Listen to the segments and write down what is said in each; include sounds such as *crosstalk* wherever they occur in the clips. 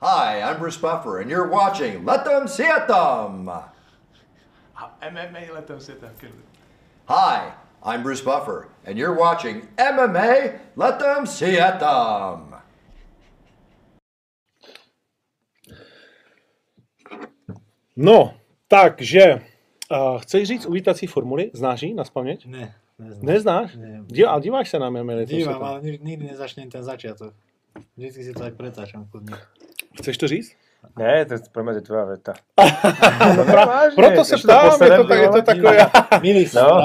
Hi, I'm Bruce Buffer, and you're watching Let Them See It Them. MMA letem světa, kyllä. Hi, I'm Bruce Buffer, and you're watching MMA Let Them See It Them. No, takže uh, chceš říct uvítací formuly? Znáš ji na spaměť? Ne, neznám. Neznáš? Ne. Dí, a díváš se na MMA? letos Dívam, světa? ale ni- nikdy nezačnem ten začiatok. Vždycky si to tak pretáčam. Chceš to říct? Ne, to je pro mě *laughs* to je tvoja veta. Pra, proto se ptám, je to, tak, je to takové... Milý No,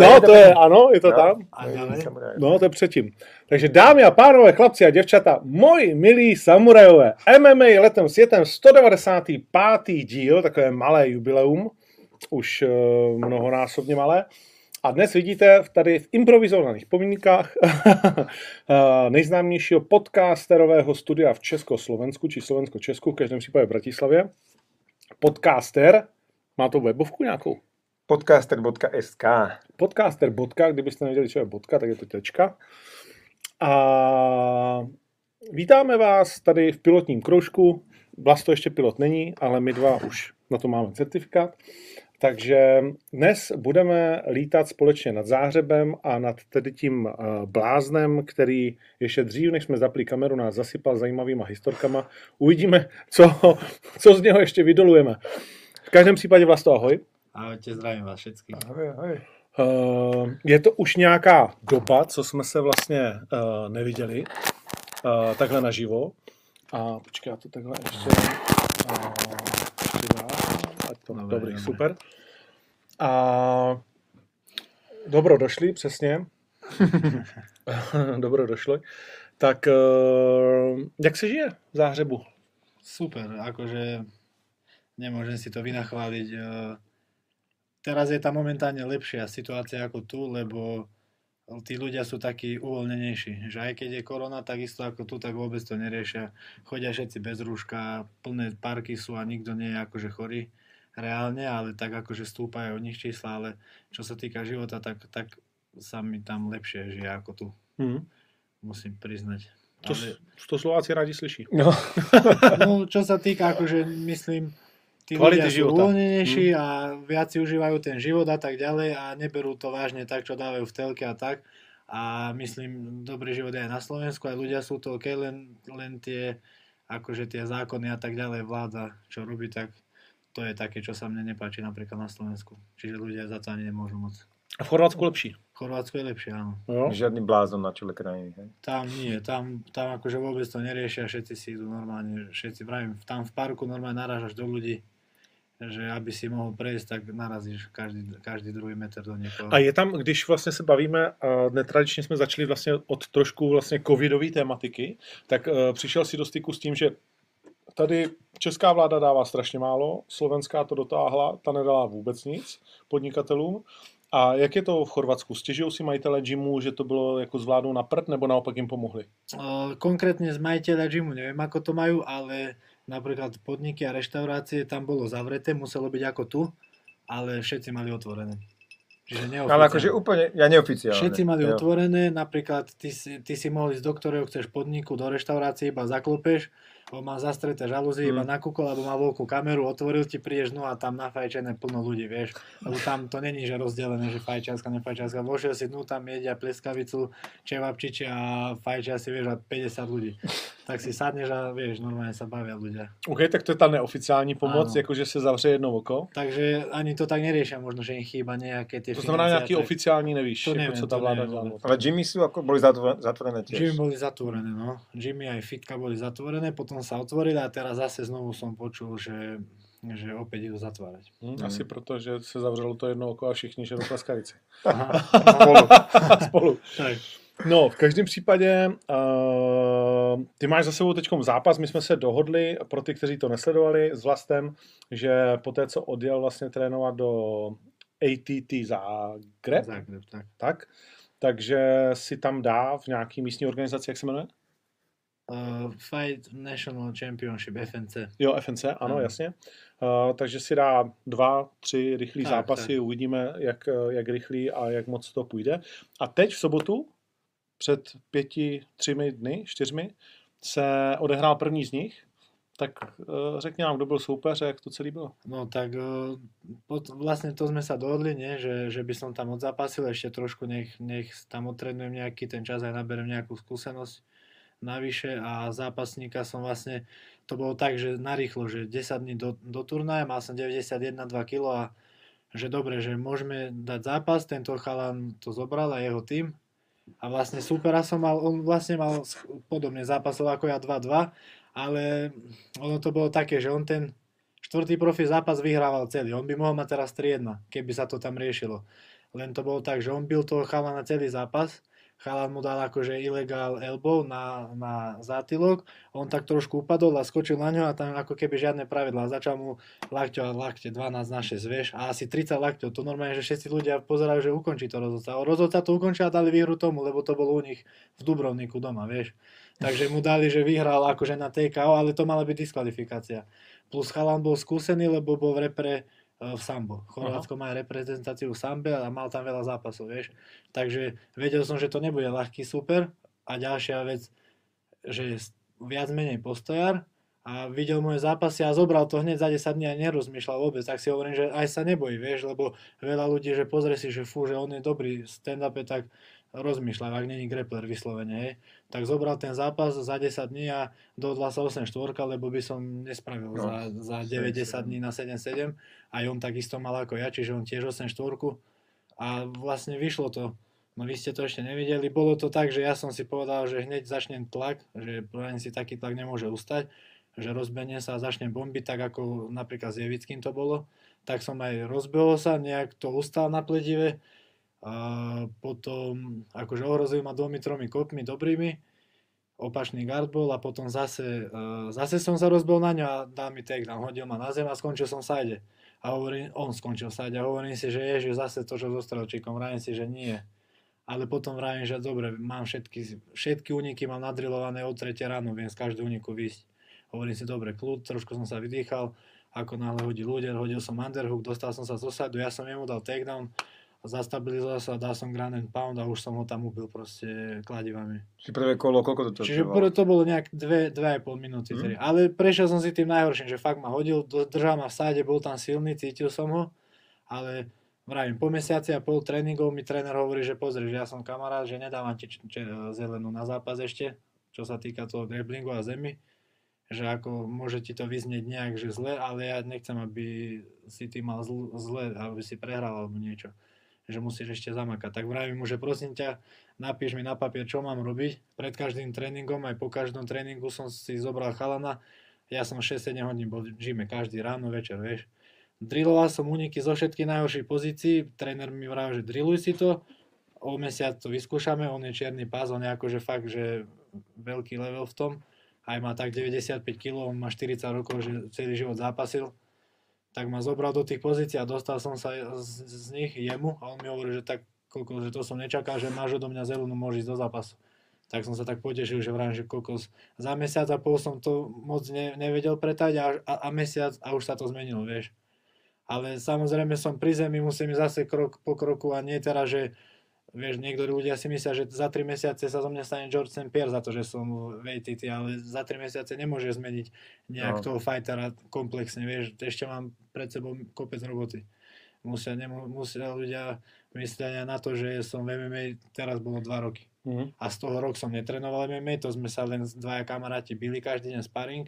No, to je, ano, je to tam. A ďalej? No, to je předtím. Takže dámy a pánové, chlapci a děvčata, moji milí samurajové, MMA letem světem 195. díl, takové malé jubileum, už uh, mnohonásobně malé. A dnes vidíte tady v improvizovaných pomínkách *laughs* eh, nejznámějšího podcasterového studia v Československu, či Slovensko-Česku, v každém případě v Bratislavě. Podcaster, má to webovku nějakou? Podcaster.sk podcaster kdybyste nevěděli, co je bodka, tak je to tečka. A vítáme vás tady v pilotním kroužku. Vlast to ještě pilot není, ale my dva už na to máme certifikát. Takže dnes budeme lítat společně nad Záhřebem a nad tedy tím eh, bláznem, který ještě dřív, než jsme zapli kameru, nás zasypal zajímavýma historkama. Uvidíme, co, co z něho ještě vydolujeme. V každém případě Vlasto, ahoj. Ahojte, zdravím vás všetkých. Ahoj, ahoj. Uh, je to už nějaká doba, co jsme se vlastně uh, neviděli uh, takhle naživo. A počkej, já to takhle ještě to, Dobré, dobrý, dobré. super. A dobro došli, přesně. *laughs* *laughs* dobro došli. Tak uh, jak se žije v Záhřebu? Super, akože nemôžem si to vynachváliť. eh, Teraz je tam momentálne lepšia situácia ako tu, lebo tí ľudia sú takí uvoľnenejší. Že aj keď je korona, takisto ako tu, tak vôbec to neriešia. Chodia všetci bez rúška, plné parky sú a nikto nie je akože chorý reálne, ale tak akože stúpajú od nich čísla, ale čo sa týka života, tak, tak sa mi tam lepšie žije ako tu, Hmm. musím priznať. To, Ale, to Slováci rádi slyší. No, *laughs* no, čo sa týka, akože myslím, tí Kvality ľudia sú života. uvoľnenejší a viac si užívajú ten život a tak ďalej a neberú to vážne tak, čo dávajú v telke a tak. A myslím, dobrý život je aj na Slovensku, aj ľudia sú to OK, len, len tie, akože tie zákony a tak ďalej vláda, čo robí, tak to je také, čo sa mne nepáči napríklad na Slovensku. Čiže ľudia za to ani nemôžu moc. A v Chorvatsku lepší. Chorvátsko je lepšie, áno. Jo? žiadny blázon na čele krajiny. Hej. Tam nie, tam, tam akože vôbec to neriešia, všetci si idú normálne, všetci vravím, tam v parku normálne narážaš do ľudí, že aby si mohol prejsť, tak narazíš každý, každý druhý meter do niekoho. A je tam, když vlastně se bavíme, netradičně jsme začali vlastně od trošku vlastně covidové tématiky, tak uh, přišel si do styku s tím, že tady česká vláda dává strašně málo, slovenská to dotáhla, ta nedala vůbec nic podnikatelům. A jak je to v Chorvatsku? Stěžují si majitele gymu, že to bylo jako zvládnou na prd, nebo naopak jim pomohli? O, Konkrétne z majiteľa gymu neviem, ako to majú, ale napríklad podniky a reštaurácie tam bolo zavreté, muselo byť ako tu, ale všetci mali otvorené. Čiže. Ale akože úplne, ja neoficiálne. Všetci mali Jo. otvorené, napríklad ty si, ty si mohol ísť do ktorého chceš podniku, do reštaurácie, iba zaklopeš, má zastreté žalúzie, iba Mm. nakúkol, alebo má veľkú kameru, otvoril ti, prídeš, no a tam nafajčené plno ľudí, vieš. Lebo tam to není, že rozdelené, že fajčiarska, nefajčiarska. Vošiel si dnu, tam jedia pleskavicu, čevapčiči a fajčia si, vieš, a 50 ľudí. Tak si sadneš a vieš, normálne sa bavia ľudia. OK, tak to je ta neoficiální pomoc, Ano. jakože se zavře jedno oko. Takže ani to tak neriešia, možno, že im chýba nejaké tie To znamená nějaký tak. oficiální, nevíš, To jako nevím, co ta to vláda dělá. Ale Jimmy sú ako boli zatvorené, tiež. Gymy boli zatvorené, no. Gymy aj fitka boli zatvorené, potom sa otvorili a teraz zase znovu som počul, že, že opäť idú zatvárať. Hm, asi proto, že se zavřelo to jedno oko a všichni žerou plaskavici. Aha, *laughs* Spolu. *laughs* Spolu. tak. No, v každém případě uh, ty máš za sebou teď zápas, my jsme se dohodli, pro ty, kteří to nesledovali, s Vlastem, že po té, co odjel vlastně trénovat do ATT Zagreb, Zagreb, tak. tak, takže si tam dá v nějaký místní organizaci, jak se jmenuje? Uh, Fight National Championship, FNC. Jo, FNC, ano, Ano. jasně. Uh, takže si dá dva, tři rychlý Tak, zápasy, tak. uvidíme, jak, eh, jak rychlý a jak moc to půjde. A teď v sobotu, před pěti, třemi dny, čtyřmi, se odehrál první z nich Tak uh, řekni nám, kdo byl soupeř a jak to celý bylo. No tak uh, pot, vlastne to sme sa dohodli, nie? Že, že by som tam odzápasil, ešte trošku nech, nech tam odtrenujem nejaký ten čas aj naberem nejakú skúsenosť navyše a zápasníka som vlastne, to bolo tak, že narýchlo, že 10 dní do, do turnaja, mal som 91,2 kg a že dobre, že môžeme dať zápas, tento chalan to zobral a jeho tým a vlastne supera som mal, on vlastne mal podobne zápasov ako ja 2-2, ale ono to bolo také, že on ten štvrtý profi zápas vyhrával celý, on by mohol mať teraz 3-1, keby sa to tam riešilo. Len to bolo tak, že on byl toho chalana celý zápas chalan mu dal akože ilegál elbow na, na zátylok, on tak trošku upadol a skočil na ňo a tam ako keby žiadne pravidlá. Začal mu lakťo a lakte 12 na 6, vieš, a asi 30 lakťov. To normálne, že všetci ľudia pozerajú, že ukončí to rozhodca. Rozhodca to ukončil a dali výhru tomu, lebo to bolo u nich v Dubrovniku doma, vieš. Takže mu dali, že vyhral akože na TKO, ale to mala byť diskvalifikácia. Plus chalan bol skúsený, lebo bol v repre v sambo. Chorvátsko má reprezentáciu v sambe a mal tam veľa zápasov, vieš. Takže vedel som, že to nebude ľahký super. A ďalšia vec, že je viac menej postojar a videl moje zápasy a zobral to hneď za 10 dní a nerozmýšľal vôbec. Tak si hovorím, že aj sa nebojí, vieš, lebo veľa ľudí, že pozrie si, že fú, že on je dobrý stand-upe, tak rozmýšľam, ak není grappler vyslovene, hej, tak zobral ten zápas za 10 dní a dohodla sa 8 štvorka, lebo by som nespravil no, za, za 90 dní na 7-7. Aj on takisto mal ako ja, čiže on tiež 8 štvorku. A vlastne vyšlo to. No vy ste to ešte nevideli. Bolo to tak, že ja som si povedal, že hneď začnem tlak, že ani si taký tlak nemôže ustať, že rozbehne sa a začne bombiť, tak ako napríklad s Jevickým to bolo. Tak som aj rozbehol sa, nejak to ustal na pledive a potom akože ohrozil ma dvomi, tromi kopmi dobrými, opačný guard bol a potom zase, uh, zase som sa rozbil na ňo a dal mi takedown, hodil ma na zem a skončil som side. A hovorím, on skončil side a hovorím si, že ježiš, zase to, čo so strelčíkom, vravím si, že nie. Ale potom vravím, že dobre, mám všetky, všetky úniky mám nadrilované od 3 ráno, viem z každého úniku výjsť. Hovorím si, dobre, kľud, trošku som sa vydýchal, ako náhle hodil ľudia, hodil som underhook, dostal som sa z osadu, ja som jemu dal takedown, zastabilizoval sa, dal som ground and pound a už som ho tam ubil proste kladivami. Čiže prvé kolo, koľko to Čiže prvé to bolo nejak 2,5 minúty. Mm. Ale prešiel som si tým najhorším, že fakt ma hodil, držal ma v sáde, bol tam silný, cítil som ho, ale vravím, po mesiaci a pol tréningov mi tréner hovorí, že pozri, že ja som kamarát, že nedávam ti č- č- zelenú na zápas ešte, čo sa týka toho grapplingu a zemi, že ako môže ti to vyznieť nejak, že zle, ale ja nechcem, aby si ty mal zl- zle, aby si prehral alebo niečo že musíš ešte zamakať. Tak vravím mu, že prosím ťa, napíš mi na papier, čo mám robiť. Pred každým tréningom, aj po každom tréningu som si zobral chalana. Ja som 6-7 hodín bol v gyme každý ráno, večer, vieš. Drilloval som úniky zo všetkých najhorších pozícií. Tréner mi vravel, že drilluj si to. O mesiac to vyskúšame, on je čierny pás, on je akože fakt, že veľký level v tom. Aj má tak 95 kg, on má 40 rokov, že celý život zápasil tak ma zobral do tých pozícií a dostal som sa z, z nich jemu a on mi hovorí, že tak koľko, že to som nečakal, že máš odo mňa zelenú, môžeš ísť do zápasu. Tak som sa tak potešil, že vrám, že koľko za mesiac a pol som to moc ne, nevedel pretať a, a, a mesiac a už sa to zmenilo, vieš. Ale samozrejme som pri zemi, musím zase krok po kroku a nie teraz, že vieš, niektorí ľudia si myslia, že za 3 mesiace sa zo mňa stane George St. Pierre za to, že som VTT, ale za 3 mesiace nemôže zmeniť nejak no. toho fightera komplexne, vieš, ešte mám pred sebou kopec roboty. Musia, nemu, musia ľudia myslia na to, že som v MMA, teraz bolo 2 roky. Mm-hmm. A z toho rok som netrenoval MMA, to sme sa len dvaja kamaráti byli každý deň sparring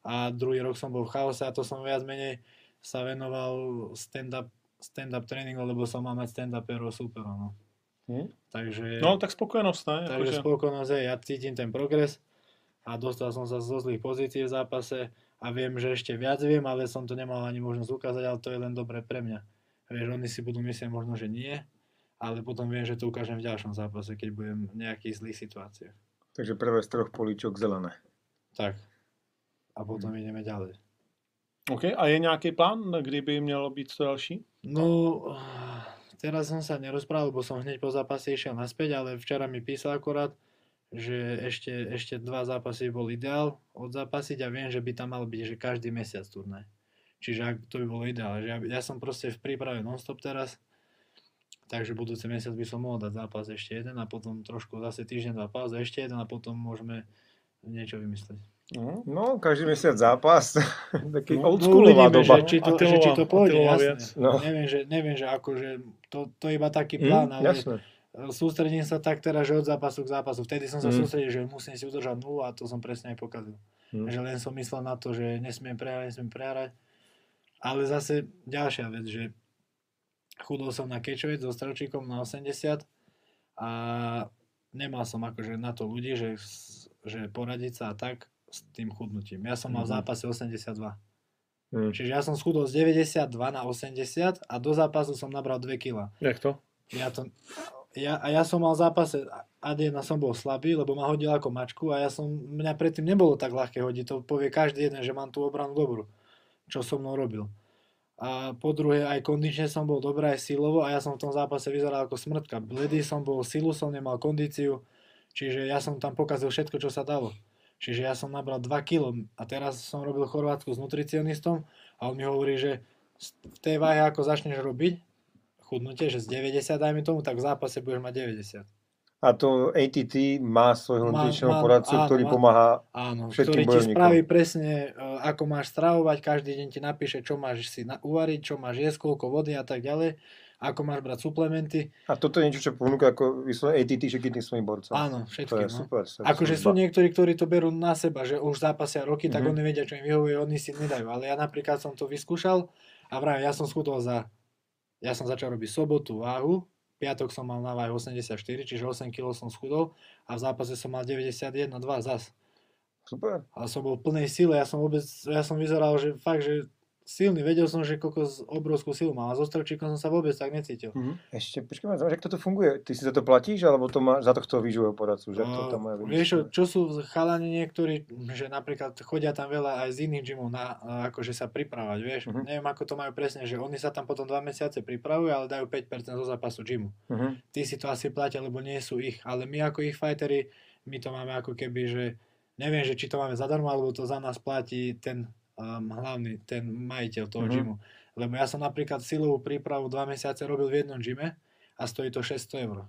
a druhý rok som bol v chaose a to som viac menej sa venoval stand-up stand-up tréningu, lebo som mal mať stand-uperov super, no. Hmm? Takže, no, tak spokojnosť, ne? Takže akože... spokojnosť, ja cítim ten progres a dostal som sa zo zlých pozícií v zápase a viem, že ešte viac viem, ale som to nemal ani možnosť ukázať, ale to je len dobre pre mňa. Vieš, oni si budú myslieť možno, že nie, ale potom viem, že to ukážem v ďalšom zápase, keď budem v nejakých zlých situáciách. Takže prvé z troch políčok zelené. Tak. A potom hmm. ideme ďalej. OK, a je nějaký plán, kdy by mělo být to další? No, teraz som sa nerozprával, lebo som hneď po zápase išiel naspäť, ale včera mi písal akorát, že ešte, ešte dva zápasy bol ideál odzápasiť a viem, že by tam mal byť že každý mesiac turnaj. Čiže to by bolo ideál. Že ja, ja som proste v príprave non-stop teraz, takže budúci mesiac by som mohol dať zápas ešte jeden a potom trošku zase týždeň dva pauza ešte jeden a potom môžeme niečo vymyslieť. Mhm. No, každý mesiac zápas. *laughs* Taký No, oldschoolová uvidíme, doba. že či, to, Attilová- že či to pôjde, jasné. No. Neviem, že, neviem, že akože to, to je iba taký Hm, plán, ale jasné. sústredím sa tak teraz, že od zápasu k zápasu. Vtedy som sa Mm. sústredil, že musím si udržať nulu a to som presne aj pokazil. Mm. Že len som myslel na to, že nesmiem prehrať, nesmiem prehrať. Ale zase ďalšia vec, že chudol som na kečovec so strelčíkom na 80 a nemal som akože na to ľudí, že, že poradiť sa a tak s tým chudnutím. Ja som mal v zápase 82. Hm. Čiže ja som schudol z 92 na 80 a do zápasu som nabral 2 kg. Jak to? Ja to, ja, a ja som mal v zápase, A1 som bol slabý, lebo ma hodil ako mačku a ja som, mňa predtým nebolo tak ľahké hodiť, to povie každý jeden, že mám tú obranu dobrú, čo so mnou robil. A po druhé, aj kondične som bol dobrý, aj silovo a ja som v tom zápase vyzeral ako smrtka. Bledý som bol, silu som nemal, kondíciu, čiže ja som tam pokazil všetko, čo sa dalo. Čiže ja som nabral 2 kg a teraz som robil v Chorvátsku s nutricionistom a on mi hovorí, že v tej váhe ako začneš robiť, chudnutie, že z 90 dajme tomu, tak v zápase budeš mať 90. A to ATT má svojho nutričného poradcu, áno, ktorý má- pomáha. Áno, Všetkým ktorý ti bojovníkom. spraví presne, e, ako máš stravovať, každý deň ti napíše, čo máš si uvariť, čo máš jesť, koľko vody a tak ďalej, ako máš brať suplementy. A toto je niečo, čo ponúka ako vyslovene ATT všetkým svojim borcom. Áno, to všetkým. je no. super. Akože sú niektorí, ktorí to berú na seba, že už zápasia roky, tak Mhm. oni vedia, čo im vyhovuje, oni si nedajú. Ale ja napríklad som to vyskúšal a vravím, ja som schudol za, ja som začal robiť sobotu váhu, piatok som mal na váhe 84, čiže 8 kg som schudol a v zápase som mal 91,2 zas. Super. Ale som bol v plnej sile, ja som vôbec, ja som vyzeral, že fakt, že silný, vedel som, že koľko z- obrovskú silu mal a so strelčíkom som sa vôbec tak necítil. Ešte, počkaj, jak toto funguje? Ty si za to platíš, alebo to má za tohto výživového poradcu? Že to tam má Uh, vieš, čo, sú chalani niektorí, že napríklad chodia tam veľa aj z iných gymov na, akože sa pripravať, vieš. Mhm. Neviem, ako to majú presne, že oni sa tam potom dva mesiace pripravujú, ale dajú 5% zo zápasu gymu. Mhm. Tí si to asi platia, lebo nie sú ich, ale my ako ich fightery, my to máme ako keby, že neviem, že či to máme zadarmo, alebo to za nás platí ten um, hlavný, ten majiteľ toho Mhm. gymu. Lebo ja som napríklad silovú prípravu dva mesiace robil v jednom gyme a stojí to 600 eur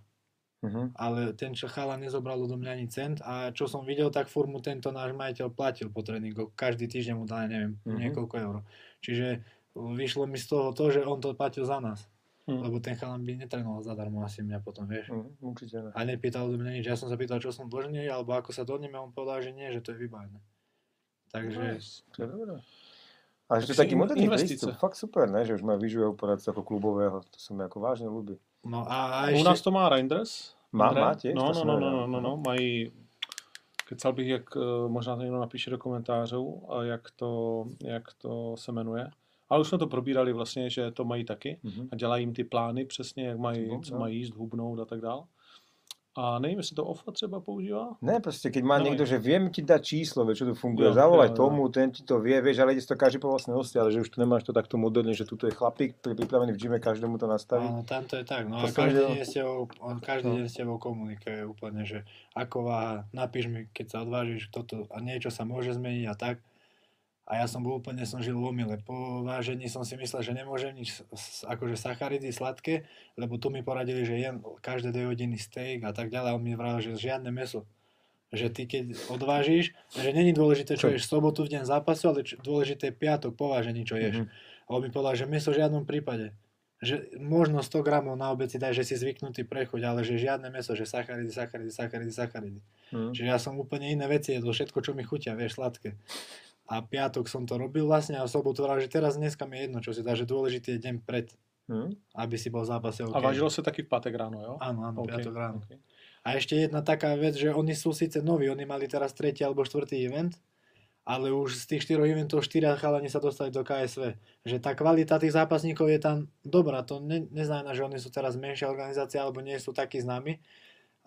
Mhm. ale ten chala nezobral do mňa ani cent a čo som videl, tak furt mu tento náš majiteľ platil po tréningu. Každý týždeň mu dal, neviem, Mhm. niekoľko eur. Čiže vyšlo mi z toho to, že on to platil za nás. Mhm. Lebo ten chalan by netrénoval zadarmo asi mňa potom, vieš. Mhm, Určite ne. A nepýtal do mňa nič. Ja som sa pýtal, čo som dlžný, alebo ako sa dohodneme, on povedal, že nie, že to je vybavené. Takže To je dobré. Ale že to je Tak taký moderný investice. prístup, fakt super, ne? že už majú výživového poradcu ako klubového, to sa mi ako vážne ľúbi. No a, a U ešte... nás to má Reinders. Má- má tiež? No, no, no, no, no, no, no, mají, kecal bych, jak eh, možná to někdo napíše do komentářů, a jak to, jak to se jmenuje. Ale už jsme to probírali vlastně, že to mají taky Mhm. a dělají jim ty plány přesně, jak mají, co no. mají jíst, hubnout a tak dál. A nevím, jestli to OFA třeba používá. Ne, proste, keď má No, je. že viem ti dať číslo, vieš, čo tu funguje, Jo, zavolaj jo, jo. tomu, ten ti to vie, vieš, ale ide to každý po vlastnej osti, ale že už tu nemáš to takto moderne, že tuto je chlapík pripravený v gyme, každému to nastaví. Áno, tam to je tak. No To a každý deň, s tebou, on každý No. deň s tebou komunikuje úplne, že ako váha, napíš mi, keď sa odvážiš toto a niečo sa môže zmeniť a tak. A ja som bol úplne, som žil v omyle. Po vážení som si myslel, že nemôžem nič, akože sacharidy sladké, lebo tu mi poradili, že jem každé 2 hodiny steak a tak ďalej. A on mi vravel, že žiadne meso. Že ty keď odvážiš, že není dôležité, čo Čo? ješ v sobotu v deň zápasu, ale dôležité je piatok po vážení, čo ješ. Mhm. A on mi povedal, že meso v žiadnom prípade. Že možno 100 gramov na obed si daj, že si zvyknutý prechuť, ale že žiadne meso, že sacharidy, sacharidy, sacharidy, sacharidy. Mhm. Čiže ja som úplne iné veci jedol, všetko, čo mi chutia, vieš, sladké. A piatok som to robil vlastne a sobotu hovoril, že teraz dneska mi je jedno, čo si dá, že dôležitý je deň pred, Mhm. aby si bol v zápase OK. A vážilo se taky v pátek ráno, jo? Áno, áno, OK, piatok ráno. OK. A ešte jedna taká vec, že oni sú síce noví, oni mali teraz tretí alebo štvrtý event, ale už z tých štyroch eventov štyria chalani sa dostali do KSV. Že tá kvalita tých zápasníkov je tam dobrá. To ne, neznamená, že oni sú teraz menšia organizácia alebo nie sú takí známi,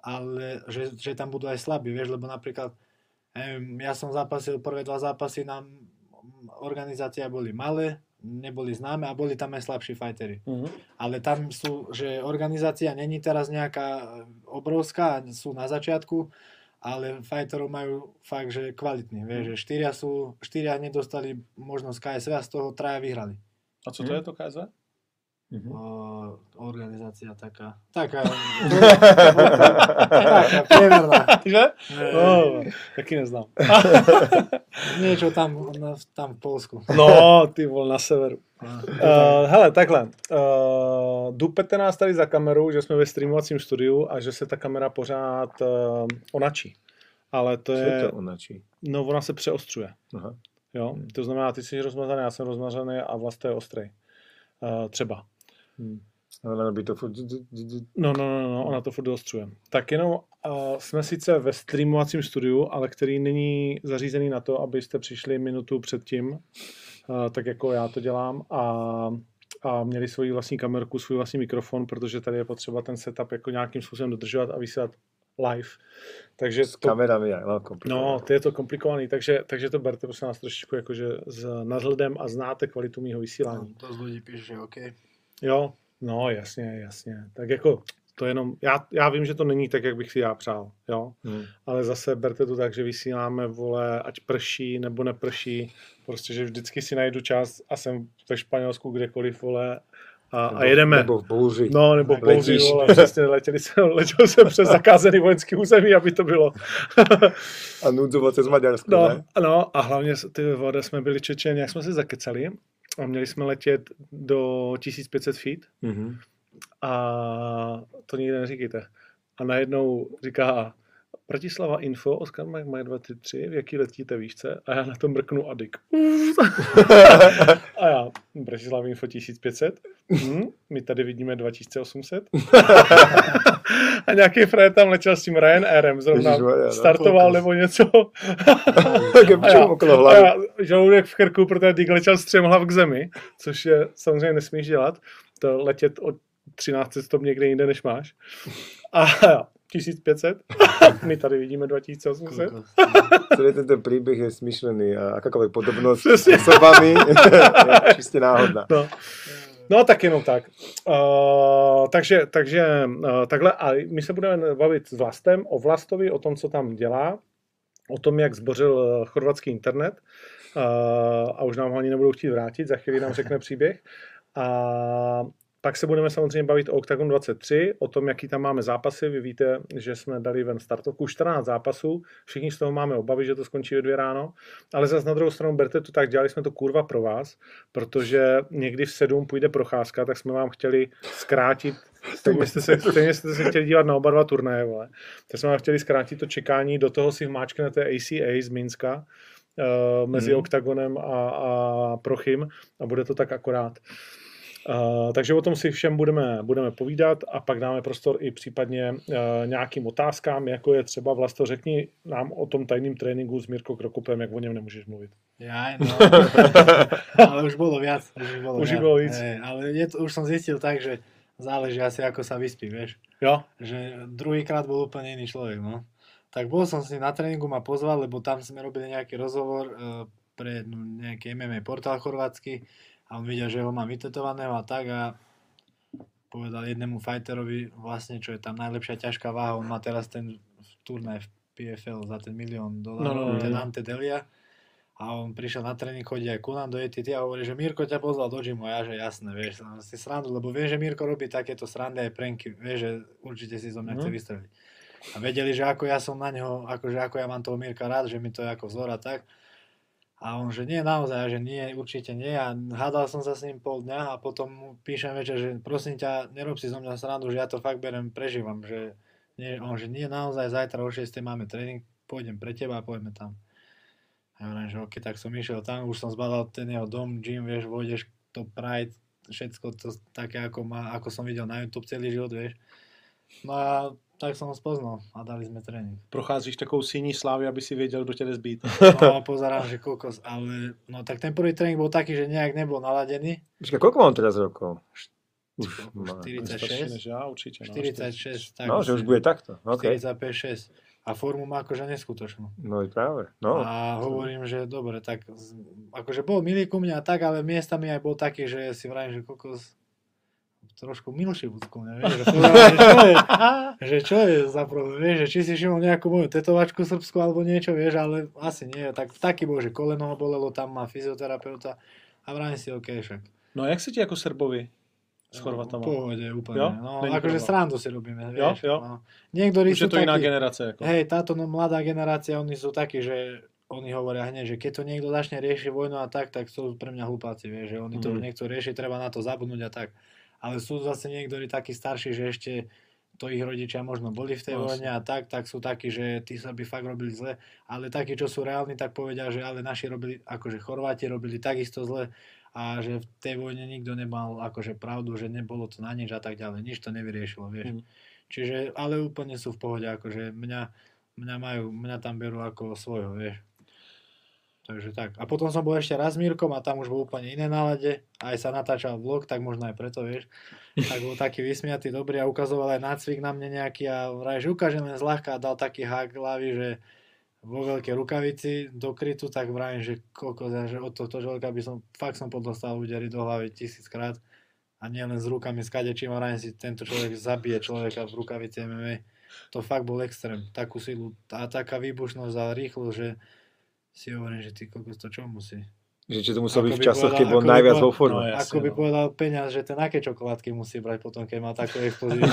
ale že, že tam budú aj slabí, vieš, lebo napríklad neviem, ja som zápasil prvé dva zápasy na organizácia boli malé, neboli známe a boli tam aj slabší fightery Mhm. ale tam sú, že organizácia není teraz nejaká obrovská, sú na začiatku, ale fighterov majú fakt, že kvalitní, vieš, že štyria sú, štyria nedostali možnosť KSV a z toho traja vyhrali. A co to Mhm. je to KSV? Mhm. o, organizácia taká, taká, *laughs* taká priemerná. Že? Eh, No, taky neznám. *laughs* Niečo tam, na, tam v Polsku. No, ty vole, na severu. Uh, hele, takhle. Uh, dupete nás tady za kamerou, že jsme ve streamovacím studiu a že se ta kamera pořád uh, onačí. Ale to Co je, je to onačí? no ona se přeostřuje. Aha. Jo? To znamená, ty jsi rozmazaný, já jsem rozmazaný a vlastně je ostrý. Uh, třeba. Hm. Ale by to furt... No, no, no, no, ona to furt doostřuje. Tak jenom uh, jsme sice ve streamovacím studiu, ale který není zařízený na to, abyste přišli minutu předtím, uh, tak jako já to dělám a, a měli svoji vlastní kamerku, svůj vlastní mikrofon, protože tady je potřeba ten setup jako nějakým způsobem dodržovat a vysílat live. Takže S to, kamerami je no, komplikované. no, to je to komplikovaný, takže, takže to berte prosím nás trošičku jakože s nadhledem a znáte kvalitu mýho vysílání. To z ľudí píše, že OK. Jo, no jasně, jasně. Tak jako to jenom, já, já vím, že to není tak, jak bych si já přál, jo, Hm. ale zase berte to tak, že vysíláme, vole, ať prší nebo neprší, prostě, že vždycky si najdu čas a jsem ve Španělsku kdekoliv, vole, a, a jedeme. Nebo v bouři. No, nebo použij, Letíš. vole, přesně, letěli jsem, letěl jsem přes zakázaný vojenský území, aby to bylo. A nudzovat se z Maďarska, No, ne? no a hlavně ty vode jsme byli čečeni, jak jsme se zakecali a měli jsme letět do 1500 feet Mhm. a to nikdy neříkejte. A najednou říká Bratislava Info, Oskar Mike Mike 233, v jaký letíte výšce? A já na to mrknu a dik. a já, Bratislava Info 1500, hm, my tady vidíme 2800. a nějaký frajer tam letěl s tím Ryanairem, zrovna Ježišmarja, no. startoval nebo něco. A já, a já žaludek v krku, protože Dík letěl s třem hlav k zemi, což je samozřejmě nesmíš dělat. To letět o 13 stop někde jinde, než máš. A já, 1500, *laughs* my tady vidíme 2800. Kokos. Celý tento príbeh je smyšlený a akákoľvek podobnosť s osobami *laughs* je čiste náhodná. No. No tak jenom tak. Uh, takže takže uh, takhle a my se budeme bavit s Vlastem o Vlastovi, o tom, co tam dělá, o tom, jak zbořil uh, chorvatský internet uh, a už nám ho ani nebudou chtít vrátit, za chvíli nám řekne příběh. A pak se budeme samozřejmě bavit o Octagon 23, o tom, jaký tam máme zápasy. Vy víte, že jsme dali ven startovku 14 zápasů, všichni z toho máme obavy, že to skončí ve dvě ráno, ale zase na druhou stranu berte to tak, dělali jsme to kurva pro vás, protože někdy v 7 půjde procházka, tak jsme vám chtěli zkrátit Stejně jste, se, stejně jste se chtěli dívat na oba dva turnaje, vole. Tak jsme vám chtěli zkrátit to čekání, do toho si vmáčknete ACA z Minska, uh, mezi Mhm. Octagonem a, a Prochym a bude to tak akorát. Uh, takže o tom si všem budeme, budeme povídat a pak dáme prostor i případně uh, nějakým otázkám, jako je třeba Vlasto, řekni nám o tom tajným tréninku s Mirko Krokupem, jak o něm nemůžeš mluvit. Jaj, no. *laughs* ale už bolo viac. Už, bolo Už viac. bolo víc. Ale je to, už som zistil tak, že záleží asi ako sa vyspí, vieš. Jo? Že druhýkrát bol úplne iný človek, no. Tak bol som s ním na tréningu, ma pozval, lebo tam sme robili nejaký rozhovor uh, pre no, nejaký MMA portál chorvátsky a on videl, že ho mám vytetovaného a tak a povedal jednému fighterovi vlastne, čo je tam najlepšia ťažká váha, on má teraz ten turnaj v PFL za ten milión dolárov, No, no, ten no. Ante Delia a on prišiel na tréning, chodí aj ku nám do ETT a hovorí, že Mirko ťa pozval do gymu a ja, že jasné, vieš, som si srandu, lebo viem, že Mirko robí takéto srandy aj pranky, vieš, že určite si zo mňa chce Mhm. vystreliť. A vedeli, že ako ja som na neho, akože ako ja mám toho Mirka rád, že mi to je ako vzor a tak. A on, že nie, naozaj, že nie, určite nie. A hádal som sa s ním pol dňa a potom mu píšem večer, že prosím ťa, nerob si zo mňa srandu, že ja to fakt berem, prežívam. Že nie, on, že nie, naozaj, zajtra o 6 máme tréning, pôjdem pre teba a poďme tam. A ja hovorím, že ok, tak som išiel tam, už som zbadal ten jeho dom, gym, vieš, vojdeš to Pride, všetko to také, ako, má, ako som videl na YouTube celý život, vieš. No a tak som ho spoznal a dali sme tréning. Procházíš takovou síní slávy, aby si věděl, kdo tě jde zbít. *laughs* No a pozerám, že kokos, ale no tak ten prvý tréning bol taký, že nejak nebol naladený. Počkaj, koľko mám teraz rokov? Už má. 46, než já, určitě. No, 46, tak. No, že už bude takto. OK. 45, 6. A formu má akože neskutočnú. No i práve. No. A hovorím, že dobre, tak z- akože bol milý ku mne a tak, ale miestami aj bol taký, že si vravím, že kokos trošku milší mne, vieš, že, že, čo je, že čo je za problém, vieš, že či si všimol nejakú moju tetovačku srbskú alebo niečo, vieš, ale asi nie, tak taký bol, že koleno ho bolelo, tam má fyzioterapeuta a vravím si, OK, však. No jak se ti jako Srbovi? s Chorvatama. V pohode úplne. Jo? No, Není akože problém. srandu si robíme, Jo, vieš. jo. No. Niektorí Už sú je to iná takí, generace. Jako. hej, táto no, mladá generácia, oni sú takí, že oni hovoria hneď, že keď to niekto začne riešiť vojnu a tak, tak sú pre mňa hlupáci, vieš, že oni to Mhm. už nechcú riešiť, treba na to zabudnúť a tak. Ale sú zase niektorí takí starší, že ešte to ich rodičia možno boli v tej No, vojne a tak, tak sú takí, že tí sa by fakt robili zle, ale takí, čo sú reálni, tak povedia, že ale naši robili, akože Chorváti robili takisto zle a že v tej vojne nikto nemal akože pravdu, že nebolo to na nič a tak ďalej, nič to nevyriešilo, vieš. Mhm. Čiže, ale úplne sú v pohode, akože mňa, mňa majú, mňa tam berú ako svojho, vieš. Takže tak. A potom som bol ešte raz s Mírkom a tam už bol úplne iné nálade. Aj sa natáčal vlog, tak možno aj preto, vieš. Tak bol taký vysmiatý, dobrý a ukazoval aj nácvik na mne nejaký a vraj, že ukážem len zľahka a dal taký hák hlavy, že vo veľkej rukavici do krytu, tak vrajím, že koľko, že od tohto človeka by som, fakt som podostal údery do hlavy tisíckrát a nie len s rukami s kadečím a vrajím si, tento človek zabije človeka v rukavici MMA. To fakt bol extrém, takú silu a taká výbušnosť a rýchlo, že si hovorím, že ty kokos to čo musí. Že či to muselo byť v časoch, keď bol najviac povedal- vo forme. No, jasne, Ako by no. povedal peňaz, že ten aké čokoládky musí brať potom, keď má takú *laughs* explozívu. *laughs*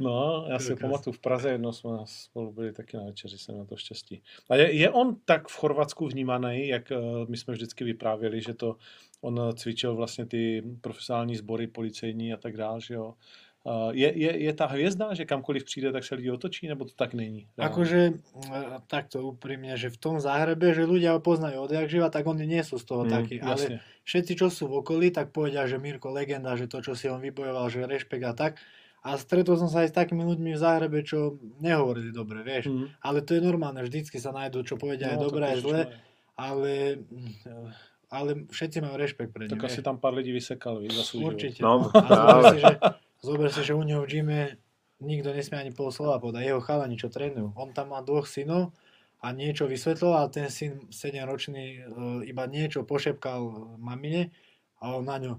No, já si pamatuju, v Praze jedno jsme spolu byli taky na večeři, jsem na to štěstí. A je, je on tak v Chorvatsku vnímaný, jak eh, my jsme vždycky vyprávěli, že to on cvičil vlastně ty profesionální sbory policejní a tak dále, že jo. Eh, Je, je, je ta hvězda, že kamkoliv přijde, tak se lidi otočí, nebo to tak není? Akože mm, takto úprimne, že v tom Záhrebe, že ľudia ho poznajú odjak živa, tak oni nie sú z toho Mm, takí. Ale všetci, čo sú v okolí, tak povedia, že Mirko legenda, že to, čo si on vybojoval, že rešpekt a tak. A stretol som sa aj s takými ľuďmi v Záhrebe, čo nehovorili dobre, vieš. Mhm. Ale to je normálne, vždycky sa nájdú, čo povedia aj No, dobré, to aj zle, ale, ale všetci majú rešpekt pre ňu. Tak asi tam pár lidí vysekal, víš, za svůj život. Určite. No, No, a si, že, zober si, že u neho v gyme nikto nesmie ani pol slova povedať. Jeho chalani, čo trénujú. On tam má dvoch synov a niečo vysvetloval a ten syn 7-ročný e, iba niečo pošepkal mamine a on na ňo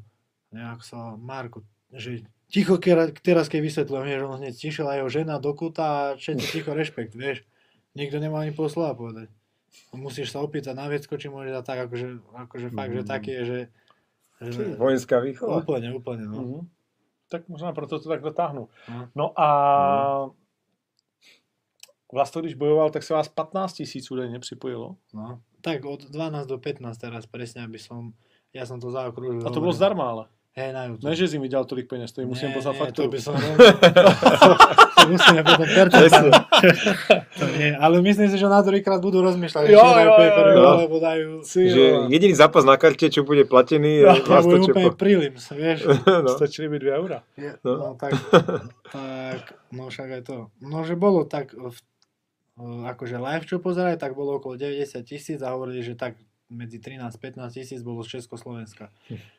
nejak sa, Marko, že ticho teraz keď vysvetľujem, vieš, on hneď stišil a jeho žena do kuta a všetci ticho rešpekt, vieš. Nikto nemá ani pol slova povedať. Musíš sa opýtať na vecko, či môžeš a tak, akože, akože fakt, že Mm. taký je, že, že Vojenská výchova. Úplne, úplne, no. Mhm. Tak možná proto to tak dotáhnu. No. No a Vlasto, když bojoval, tak se vás 15 tisíc údajně připojilo. no. Tak od 12 do 15 teraz presne, aby som, ja som to zaokrúžil. A to bylo zdarma, ale. Hej, na YouTube. Ne, že jsi mi dělal tolik peněz, to jim musím poslat fakturu. To by som... *laughs* to musíme potom percentálne. to nie, ale myslím si, že na druhýkrát budú rozmýšľať, Jo, jo, jo, view, jo. alebo dajú... Že jediný zápas na karte, čo bude platený, je No, Ja Vlasto budem úplne Čepo. prelims, vieš. *laughs* no. Stačili by 2 eura. No. No tak, *laughs* tak, no však aj to. No že bolo tak, v, akože live čo pozerali, tak bolo okolo 90 tisíc a hovorili, že tak medzi 13-15 tisíc bolo z Československa.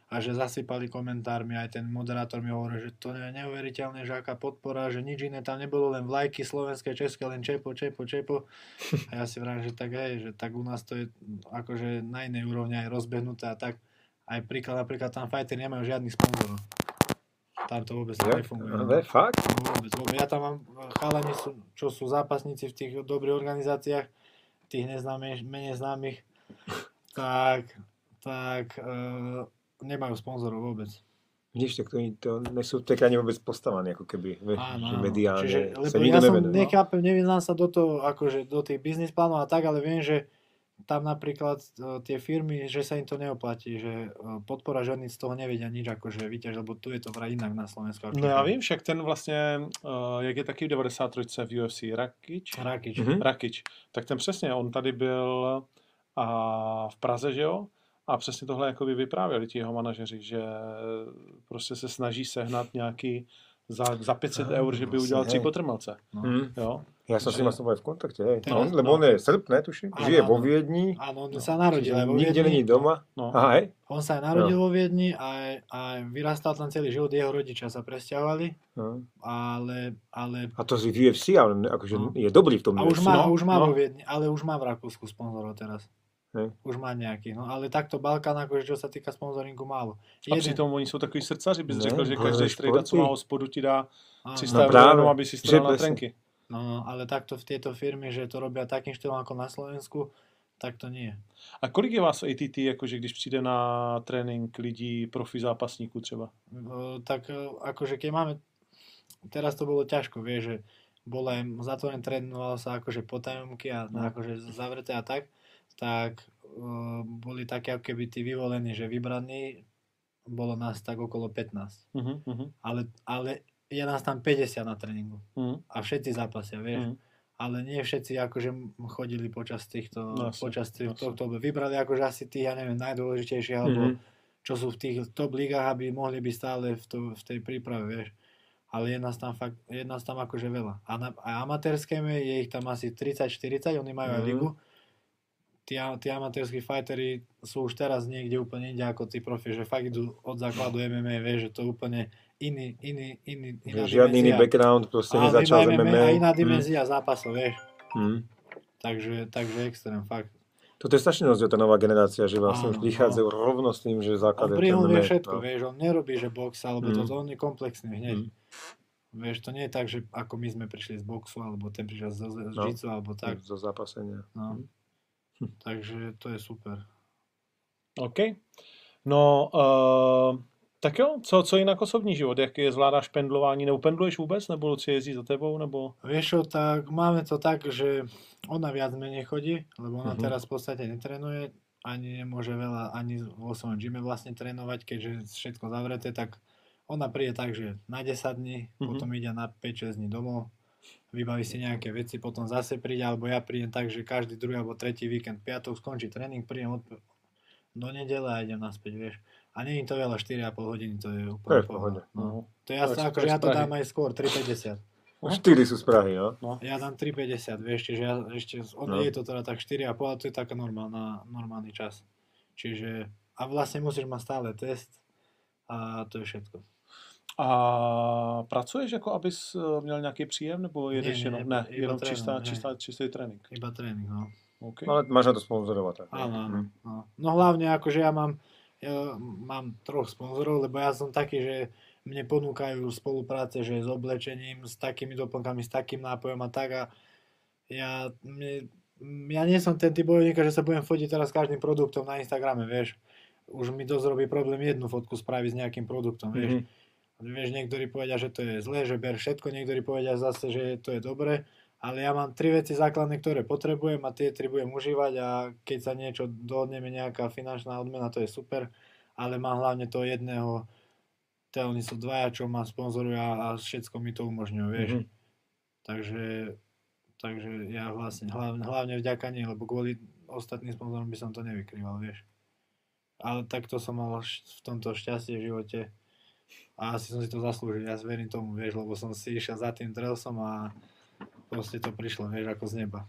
A že zasypali komentármi, aj ten moderátor mi hovoril, že to je neuveriteľné, že aká podpora, že nič iné tam nebolo, len vlajky slovenské, české, len čepo, čepo, čepo. A ja si vravím, že tak hej, že tak u nás to je akože na inej úrovni aj rozbehnuté a tak. Aj príklad, napríklad tam fighter nemajú žiadnych sponzorov. Tam to vôbec Ja, nefunguje. je fakt? No vôbec, vôbec. Ja tam mám chalani, čo sú zápasníci v tých dobrých organizáciách, tých neznámych, menej známych, tak, tak e, nemajú sponzorov vôbec. Vidíš, tak to, to nesú tak ani vôbec postavaní, ako keby, Áno, mediálne Čiže, sa lebo nikto ja som nevenuje. nechápem, nevyznám sa do toho, akože do tých biznis plánov a tak, ale viem, že tam napríklad e, tie firmy, že sa im to neoplatí, že e, podpora ženy z toho nevedia nič akože vyťažiť, lebo tu je to vraj inak na Slovensku. No já vím, však ten vlastně, uh, jak je taky v 93 v UFC, Rakic, Rakič. Mhm. Rakic, tak ten přesně, on tady byl a v Praze, že jo? A přesně tohle jako by vyprávěli ti jeho manažeři, že prostě se snaží sehnat nějaký za, za 500 Ah, eur, že by vlastně, udělal tři hej. potrmelce. No. Hm. Jo? Ja som s Že- ním v kontakte, hej. Teraz, No, lebo no. on je Srb, ne, tuším? Áno, Žije vo. Viedni. Áno, on sa narodil aj vo Nikde Viedni. není doma. No. Aha, hej. On sa aj narodil vo Viedni a, a vyrastal tam celý život, jeho rodičia sa presťahovali, No. ale, ale A to z UFC, ale akože No. je dobrý v tom a už má, no, už má no. vo Viedni, ale už má v Rakúsku sponzorov teraz. Hej. Už má nejaký, no ale takto Balkán, akože čo sa týka sponzoringu málo. A přitom oni jsou takový srdcaři, bys Ne, řekl, že každý športy. strejda, co má hospodu, ti dá áno, 300 No aby si že strel na trenky. No, no, ale takto v tieto firmy, že to robia takým štýlom ako na Slovensku, tak to nie. A kolik je vás v ATT, jakože když přijde na trénink lidí, profi zápasníků třeba? O, tak o, akože keď máme, teraz to bolo ťažko, vieš, že bol aj zatvorený, trénoval sa akože potajomky a No. akože zavreté a tak, tak o, boli také ako keby tí vyvolení, že vybraní, bolo nás tak okolo 15. Mhm, mhm, Ale, ale je nás tam 50 na tréningu mhm, a všetci zápasia, vieš. mhm. Ale nie všetci akože chodili počas týchto, No, počas tých, jasne. tohto, vybrali akože asi tých, ja neviem, najdôležitejších, alebo Mhm. čo sú v tých top ligách, aby mohli byť stále v, to, v tej príprave, vieš. Ale je nás tam fakt, je nás tam akože veľa. A, na, a amatérskeme je ich tam asi 30-40, oni majú aj Mhm. ligu. Tí, a- tí amatérskí fightery sú už teraz niekde úplne inde ako tí profi, že fakt idú od základu MMA, vieš, že to je úplne iný, iný, iný, iná Žiadny iný dimenzia. background, proste A nezačal máme MMA. aj iná Mm, dimenzia zápasov, vieš. mm. Takže, takže extrém, fakt. Toto je strašný rozdiel, tá nová generácia, že vlastne už prichádzajú rovno s tým, že On základ je to ňom vie MMA, všetko, no. vieš, on nerobí, že box alebo Mm. toto, on je komplexný hneď. Mm. Vieš, to nie je tak, že ako my sme prišli z boxu, alebo ten prišiel z, z, z No. jiu alebo tak. Zo zápasenia. No. Hm. Takže to je super. OK. No, uh, tak jo, co, co jinak osobní život? Jak je zvládáš pendlování? Nebo pendluješ vůbec? Nebo Luci jezdí za tebou? Nebo... Vieš čo, tak máme to tak, že ona viac menej chodí, lebo ona Mhm. teraz v podstate netrenuje, ani nemôže veľa, ani vo svojom gyme vlastne trénovať, keďže je všetko zavreté, tak ona príde tak, že na 10 dní, Mhm. potom ide na 5-6 dní domov, vybaví si nejaké veci, potom zase príde, alebo ja prídem tak, že každý druhý alebo tretí víkend, piatok skončí tréning, prídem od, do nedele a idem naspäť, vieš. A nie je to veľa, 4,5 hodiny, to je To úplne je v pohode. No. No. To ja, To je- sa, to akože ja to dám aj skôr, 3,50. Štyri sú z Prahy, no. No. Ja dám 3,50, vieš, čiže ja ešte, on No. no. je to teda tak 4,5, ale to je taká normálna, normálny čas. Čiže, a vlastne musíš mať stále test a to je všetko. A pracuješ, jako abys eh, měl nějaký příjem? Nebo jedeš ne, jenom? ne, Ne, iba jenom trénujem, čistá, hej. čistá, čistý trénink. Iba tréning, no. OK. Ale máš na to sponzorovať. tak, Áno, áno. Hm. No. no hlavne akože ja mám, ja mám troch sponzorov, lebo ja som taký, že mne ponúkajú spolupráce, že s oblečením, s takými doplnkami, s takým nápojom a tak a ja, mne, ja nie som ten typ bojovníka, že sa budem fotiť teraz s každým produktom na Instagrame, vieš. Už mi dosť robí problém jednu fotku spraviť s nejakým produktom, vieš. Mhm. Vieš, niektorí povedia, že to je zlé, že ber všetko, niektorí povedia zase, že to je dobré, ale ja mám tri veci základné, ktoré potrebujem a tie tri budem užívať a keď sa niečo dohodneme, nejaká finančná odmena, to je super, ale mám hlavne toho jedného, teda oni sú dvaja, čo ma sponzorujú a, všetko mi to umožňujú, vieš. Mhm. Takže, takže ja vlastne, hlavne, hlavne vďaka nej, lebo kvôli ostatným sponzorom by som to nevykrýval, vieš. Ale takto som mal v tomto šťastie v živote a asi som si to zaslúžil, ja verím tomu, vieš, lebo som si išiel za tým trailsom a proste to prišlo, vieš, ako z neba.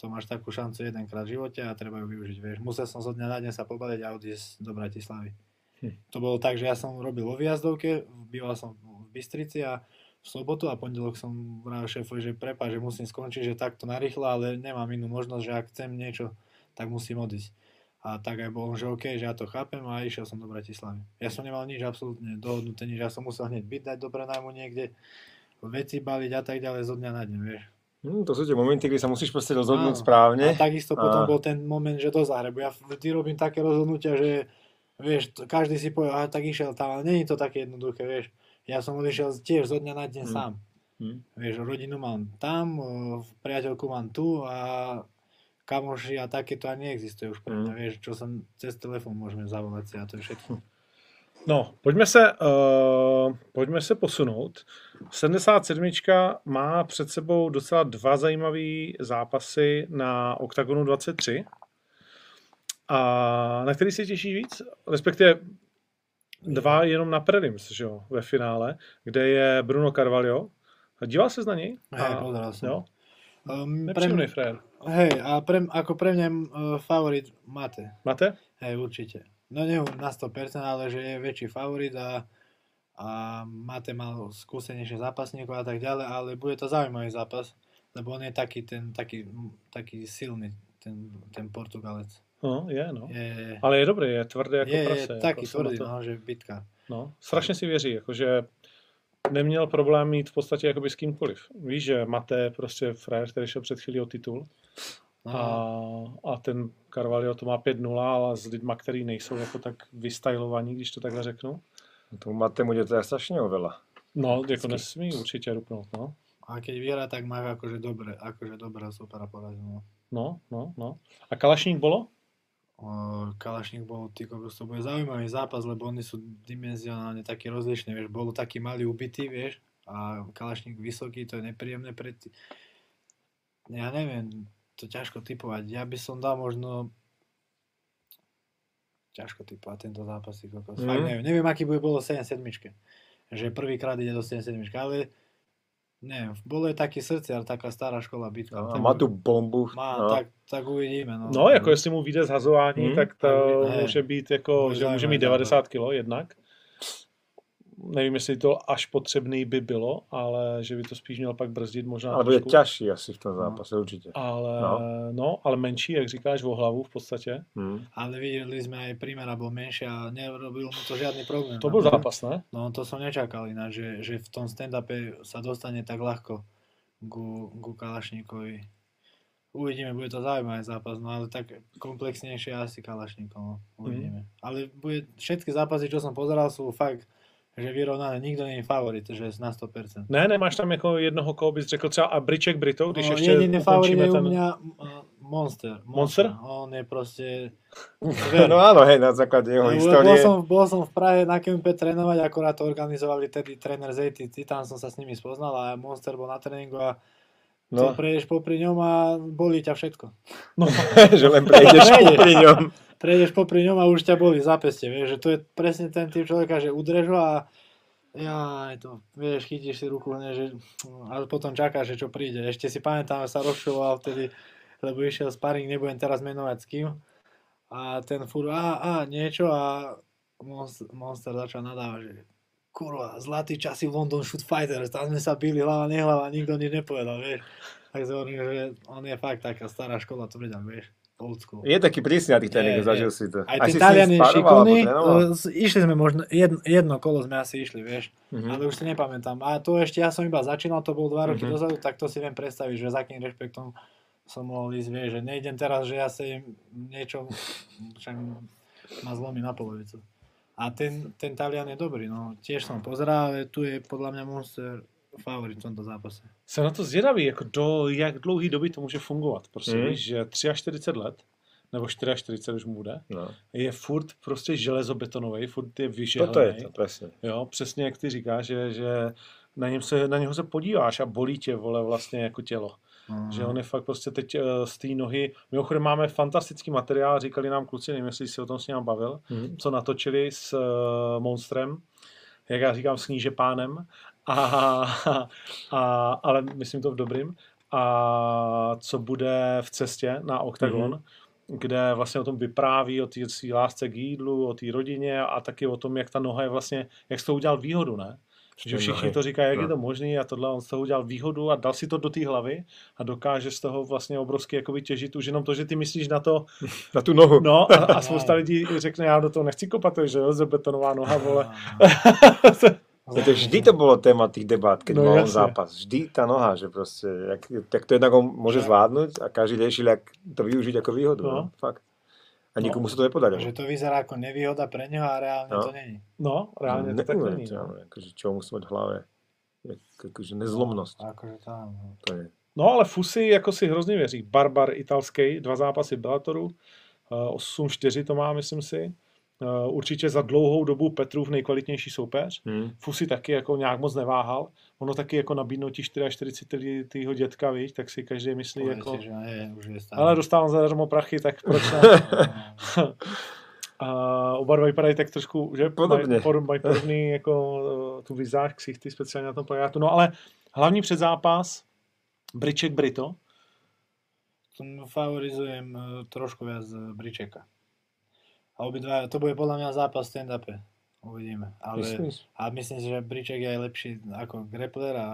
To máš takú šancu jedenkrát v živote a treba ju využiť, vieš. Musel som zo dňa na deň sa pobaliť a odísť do Bratislavy. Hm. To bolo tak, že ja som robil vo výjazdovke, býval som v Bystrici a v sobotu a pondelok som vravel šéfovi, že prepáč, že musím skončiť, že takto narýchlo, ale nemám inú možnosť, že ak chcem niečo, tak musím odísť. A tak aj bolo, že OK, že ja to chápem a išiel som do Bratislavy. Ja som nemal nič absolútne dohodnuté, nič, ja som musel hneď byť, dať do prenajmu niekde, veci baliť a tak ďalej zo dňa na deň, vieš. Hm, to sú tie momenty, kedy sa musíš proste rozhodnúť Áno. správne. A takisto potom A- bol ten moment, že do Zahrebu. Ja vždy robím také rozhodnutia, že vieš, každý si povie, a tak išiel tam, ale není to také jednoduché, vieš. Ja som odišiel tiež zo dňa na deň Hm. sám. Hm. Vieš, rodinu mám tam, priateľku mám tu a kamoši a takéto ani neexistuje už pre mňa, Mm. vieš, čo sa cez telefón môžeme zavolať si a to je všetko. No, pojďme se, uh, pojďme se posunout. 77. má před sebou docela dva zajímavé zápasy na OKTAGONu 23. A na který se těší víc? Respektive dva jenom na prelims, že jo, ve finále, kde je Bruno Carvalho. A díval ses na něj? A- som. Jo, Um, pre nepříjemný frér. Hej, a pre, ako pre mňa uh, favorit Mate. Máte? Hej, určite. No nie na 100%, ale že je väčší favorit a, a Mate mal skúsenejšie zápasníkov a tak ďalej, ale bude to zaujímavý zápas, lebo on je taký ten, taký, taký silný, ten, ten Portugalec. No, je, no. Je, Ale je dobrý, je tvrdý jako je, prase. je taký jako se na tvrdý, to- no, že bitka. No, strašně si věří, jakože neměl problém mít v podstatě jakoby s kýmkoliv. Víš, že Mate prostě frajer, který šel před chvílí o titul A, a ten Carvalho to má 5-0, ale s lidma, který nejsou jako tak vystylovaní, když to takhle řeknu. Tomu Matemu je to je strašne oveľa. No, jako nesmí určitě rupnout, no. a keď vyhrá, tak má akože dobre, akože dobrého supera porazil. No. No, no, no. A Kalašník bolo? O, Kalašník bol, ty kokos, to bude zaujímavý zápas, lebo oni sú dimenzionálne takí rozlišní, vieš, bol taký malý ubitý, vieš, a Kalašník vysoký, to je nepríjemné pre ty... Ja neviem, to ťažko typovať, ja by som dal možno ťažko typovať tento zápas, ty kokos, Mhm. fakt neviem, neviem, aký bude bolo 7-7, že prvýkrát ide do 7-7, ale neviem, bolo je taký srdciar, taká stará škola bitka. A Tak má tu bombu. má, no. tak, tak uvidíme, no. No, jako jestli mu vyjde zhazování, Hmm. tak to Ne. může být jako, Může že může mít 90 kg jednak. Nevím, jestli to až potřebný by bylo, ale že by to spíš měl pak brzdit možná Ale bude ťažší asi v tom zápase, určite. Ale, No. no. no, ale menší, jak říkáš, o hlavu v podstatě. Hm. Ale videli sme aj Primera bol menší a nerobil mu to žiadny problém. To byl zápas, ne? No to som nečakal ináč, že, že v tom stand-upe sa dostane tak ľahko ku, ku Kalašníkovi. Uvidíme, bude to zaujímavý zápas, no ale tak komplexnejšie asi Kalašníkov, no. uvidíme. Ale bude, všetky zápasy, čo som pozeral, sú fakt, že vyrovnané, nikto není favorit, že na 100%. Ne, nemáš tam jako jednoho, koho bys řekl třeba a Briček Brito, když no, ještě jediný favorit je u ten... mňa uh, Monster. Monster? On je proste... *laughs* No áno, hej, na základe jeho Bol, bol, som, bol som v Prahe na kempe trénovať, akorát to organizovali tedy tréner z ATT, tam som sa s nimi spoznal a Monster bol na tréningu a no. Ty prejdeš popri ňom a bolí ťa všetko. No, *laughs* že len prejdeš *laughs* Prejdeš. pri ňom. Prejdeš popri ňom a už ťa bolí zápeste, vieš, že to je presne ten typ človeka, že udreš ho a ja, to, vieš, chytíš si ruku, ne, že, a potom čakáš, že čo príde. Ešte si pamätám, že sa rozšuloval vtedy, lebo išiel sparing, nebudem teraz menovať s kým. A ten furt, a, a, niečo a Monster, Monster začal nadávať, že kurva, zlatý časy v London Shoot Fighters, tam sme sa bili hlava, nehlava, nikto nič nepovedal, vieš. Tak si hovorím, že on je fakt taká stará škola, to vedel, vieš, old school. Je taký prísny na tých tréningoch, zažil si to. Aj trénoval? e, s- išli sme možno, jedno, jedno kolo sme asi išli, vieš, Mhm. ale už si nepamätám. A to ešte ja som iba začínal, to bol dva roky Mhm. dozadu, tak to si viem predstaviť, že za akým rešpektom som mohol ísť, vieš, že nejdem teraz, že ja sa im niečo, *laughs* však ma zlomí na polovicu. A ten, ten Talian je dobrý, no, tiež som pozeral, ale tu je podľa mňa Monster favorit v tomto zápase. jsem na to zvědavý, jako do jak dlouhý doby to může fungovat. Prostě víš, že 43 let, nebo 44 už mu bude, No. je furt prostě železobetonový, furt je Toto vyžehlený. je to, presne. Jo, přesně jak ty říkáš, že, že na, něm se, na něho se podíváš a bolí tě, vole, vlastně jako tělo. No. Že on je fakt prostě teď eh, z té nohy. Mimochodem máme fantastický materiál, říkali nám kluci, nevím, jestli jsi o tom s ním bavil, Mhm. co natočili s uh, Monstrem, jak já říkám, s kníže pánem, a, *laughs* a, ale myslím to v dobrým, a co bude v cestě na OKTAGON, mm-hmm. kde vlastně o tom vypráví, o té lásce k jídlu, o té rodině a taky o tom, jak ta noha je vlastně, jak toho udělal výhodu, ne? Že všichni to říkají, jak No. je to možné a tohle, on z toho udělal výhodu a dal si to do té hlavy a dokáže z toho vlastně obrovsky jakoby těžit už jenom to, že ty myslíš na to, *laughs* Na tú nohu. no a, a spousta *laughs* lidí řekne, já do toho nechci kopat, to je železobetonová noha, vole. *laughs* To vždy to bolo téma tých debát, keď No no, mal jasne. zápas. Vždy tá noha, že proste, jak, tak to jednak on môže zvládnuť a každý riešil, jak to využiť ako výhodu. No. No. Fakt. A nikomu sa to nepodarilo. Že to vyzerá ako nevýhoda pre neho a reálne No. to není. No, reálně to tak není. No. Neuveriteľné, akože čo musí mať v hlave. Jak, akože nezlomnosť. Akože tam, no. To je. no ale Fusy jako si hrozně věří. Barbar italský, dva zápasy Bellatoru, eh, 8-4 to má, myslím si. Eh, Určitě za dlouhou dobu Petrův nejkvalitnější soupeř. Hm. Fusy taky jako nějak moc neváhal. Ono taky jako nabídnou ti 44 týho dětka, víš, tak si každý myslí Povie jako... si, že je, už je stále. Ale dostávám zadarmo prachy, tak proč ne? *laughs* A oba dva vypadají tak trošku, že Podobně. Mají, pod, mají podobný jako eh, tu vizáž ksichty speciálně na tom plakátu. No ale hlavní předzápas Briček Brito. Tom favorizujem eh, trošku viac Bričeka. A obidva, to bude podľa mňa zápas v stand-upe. Uvidíme. Ale, Myslíš? a myslím si, že Briček je aj lepší ako grappler a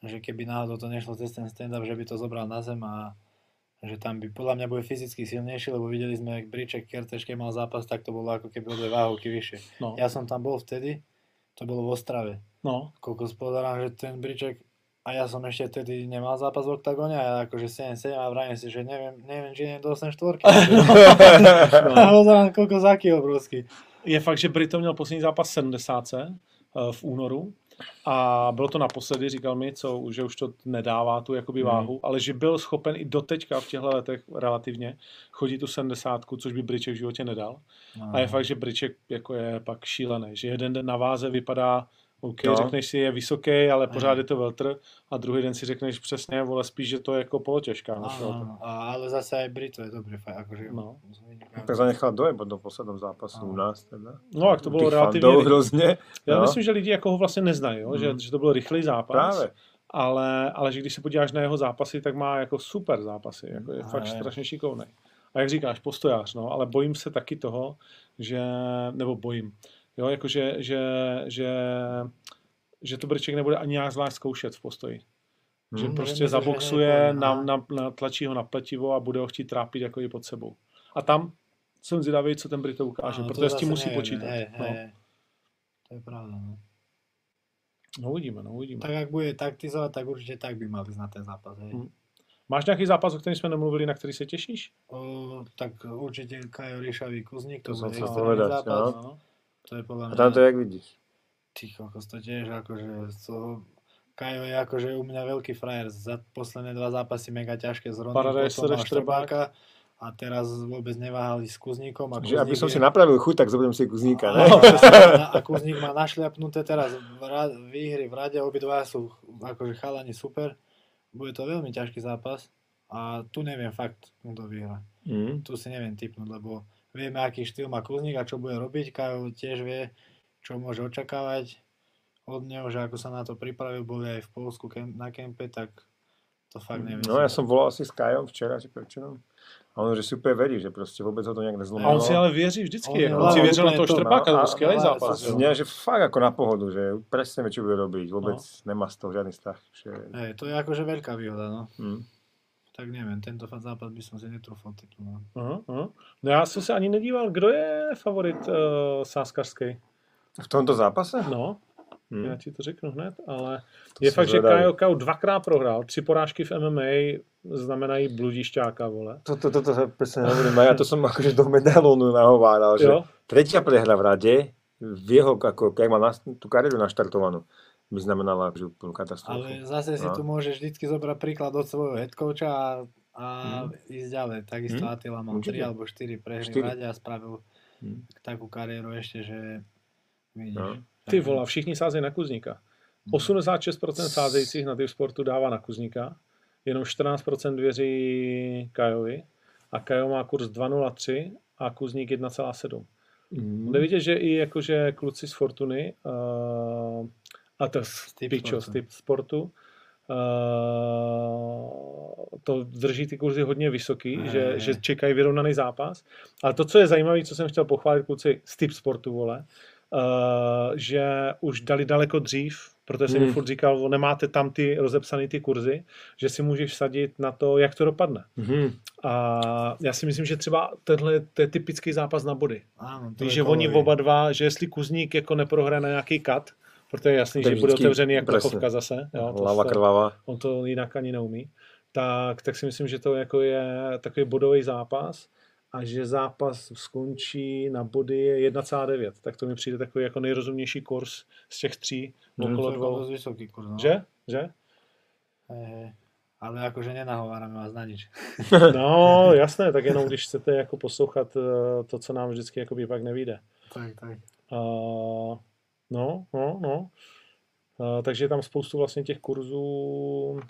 že keby náhodou to nešlo cez ten stand-up, že by to zobral na zem a že tam by podľa mňa bude fyzicky silnejší, lebo videli sme, jak Briček Kerteš, keď mal zápas, tak to bolo ako keby o dve váhovky vyššie. No, Ja som tam bol vtedy, to bolo v Ostrave. no, Koľko spodarám, že ten Briček, A ja som ešte vtedy nemal zápas v oktagóne a ja akože 7-7 a vravím si, že neviem, neviem či neviem do 8 štvorky. *laughs* a pozerám, koľko zaký obrovský. Je fakt, že Brito měl poslední zápas 70 eh, v únoru a bylo to naposledy, říkal mi, co, že už to nedává tu jakoby váhu, ale že byl schopen i doteďka v těchto letech relativně chodit tu 70, což by Briček v životě nedal. A je fakt, že Briček jako je pak šílený, že jeden den na váze vypadá OK, No. no. řekneš si, je vysoký, ale pořád je to veltr a druhý den si řekneš přesně, vole, spíš, že to je jako polotěžká. veltr. Áno, a, ale zase aj Brito je dobrý fakt, akože... No. Tak zanechal dojem po tom poslednom zápasu u nás. Teda. No, jak to bylo relativně... hrozně. Já no. myslím, že lidi jako ho vlastně neznají, jo? Že, Mm. že to byl rychlý zápas. Právě. ale, ale že když se podíváš na jeho zápasy, tak má jako super zápasy, jako je A fakt je. strašně šikovný. A jak říkáš, postojář, no, ale bojím se taky toho, že, nebo bojím, jo, jako že, že, že, že to Brček nebude ani nějak zvlášť zkoušet v postoji. Že Hmm. prostě Že myslíš, že zaboxuje, na, na, na, tlačí ho na pletivo a bude ho chtít trápit jako i pod sebou. A tam jsem zvědavý, co ten Brito ukáže, to protože s tím musí nevieme, počítat. Hej, no. hej. To je pravda, no. no uvidíme, no uvidíme. Tak ak bude taktizovať, tak určite tak by mal ísť na ten zápas, hej. Mm. Máš nějaký zápas, o kterém jsme nemluvili, na který se těšíš? O, tak určite Kajo Ríšavý Kuzník, to, To bude povedať, zápas. no. To je podľa A mňa... tam to jak vidíš? Ty kokos, to tiež akože... To, Kajo je akože u mňa veľký frajer. Za posledné dva zápasy mega ťažké z Rondy, potom. Štrbáka a teraz vôbec neváhali s Kuzníkom. A Že aby Kuzník som je- si napravil chuť, tak zoberiem si kuzníka, ne? Presne, a Kuzník má našliapnuté teraz v ra- výhry v rade, obidva sú akože chalani super. Bude to veľmi ťažký zápas a tu neviem fakt, kto vyhra. Mm. Tu si neviem typnúť, lebo vieme, aký štýl má Kuzník a čo bude robiť. Kajo tiež vie, čo môže očakávať od neho, že ako sa na to pripravil, boli aj v Polsku na kempe, tak to fakt neviem. No ja som volal asi s Kajom včera, či prečo. A on, že super verí, že prostě vůbec ho to nějak A nezlomilo. on si ale věří vždycky. On je jako, on si věřil na toho to, Štrbáka, no, to a- skvělý zápas. Znie, že fakt ako na pohodu, že presne vie, čo bude robiť. Vôbec nemá z toho žiadny strach. Že... Hej, to je akože veľká výhoda, no. Mm. Tak neviem, tento zápas by som si netrúfal typnúť. No. Aha, aha. No já jsem se ani nedíval, kdo je favorit uh, sáskařský. V tomto zápase? No, Hmm. já ti to řeknu hned, ale To je jsem fakt, že zvedavý. Kajo, Kajo dvakrát prohrál, tři porážky v MMA znamenají bludišťáka, vole. Toto, toto sa presne hovorím, a ja to som akože do medailónu nahováral, že Jo? tretia prehra v rade v jeho, ako, jak má na, tú kariéru naštartovanú, by znamenala že úplnú katastrofu. Ale zase si No. tu môžeš vždycky zobrať príklad od svojho headcoacha a, a Mm. ísť ďalej. Takisto Mm, Attila mal určite. 3 alebo 4 prehry v Štyri. rade a spravil Mm. takú kariéru ešte, že vidíš. No. Ty vole, všichni sázejí na Kuzníka. 86% sázejících na typ sportu dává na Kuzníka, jenom 14% věří Kajovi a Kajo má kurz 2,03 a Kuzník 1,7. Mm. Jde vidět, že i jakože kluci z Fortuny uh, a to typ z sportu. typ sportu uh, to drží ty kurzy hodně vysoký, Ne. že, že čekají vyrovnaný zápas. Ale to, co je zajímavé, co jsem chtěl pochválit kluci z typ sportu, vole, uh, že už dali daleko dřív, protože jsem mi Hmm. furt říkal, nemáte tam ty rozepsané ty kurzy, že si můžeš vsadit na to, jak to dopadne. Mm. A já si myslím, že třeba tenhle to je typický zápas na body. Áno, to Víš, je že oni oba dva, že jestli Kuzník jako neprohraje na nějaký kat, protože je jasný, že bude otevřený jak presne. plechovka zase, jo, Hlava se- krvavá. on to jinak ani neumí, tak, tak si myslím, že to jako je takový bodový zápas a že zápas skončí na body je 1,9, tak to mi přijde takový jako nejrozumnější kurz z těch tří Mhm. okolo To je dvou. vysoký kurz, no. Že? Že? Hej. Ale akože nenahovárame vás na nič. *laughs* No, jasné, tak jenom když chcete jako poslouchat eh, to, co nám vždycky jako pak nevíde. tak, tak. Uh, no, no, no. Uh, takže je tam spoustu vlastně těch kurzů.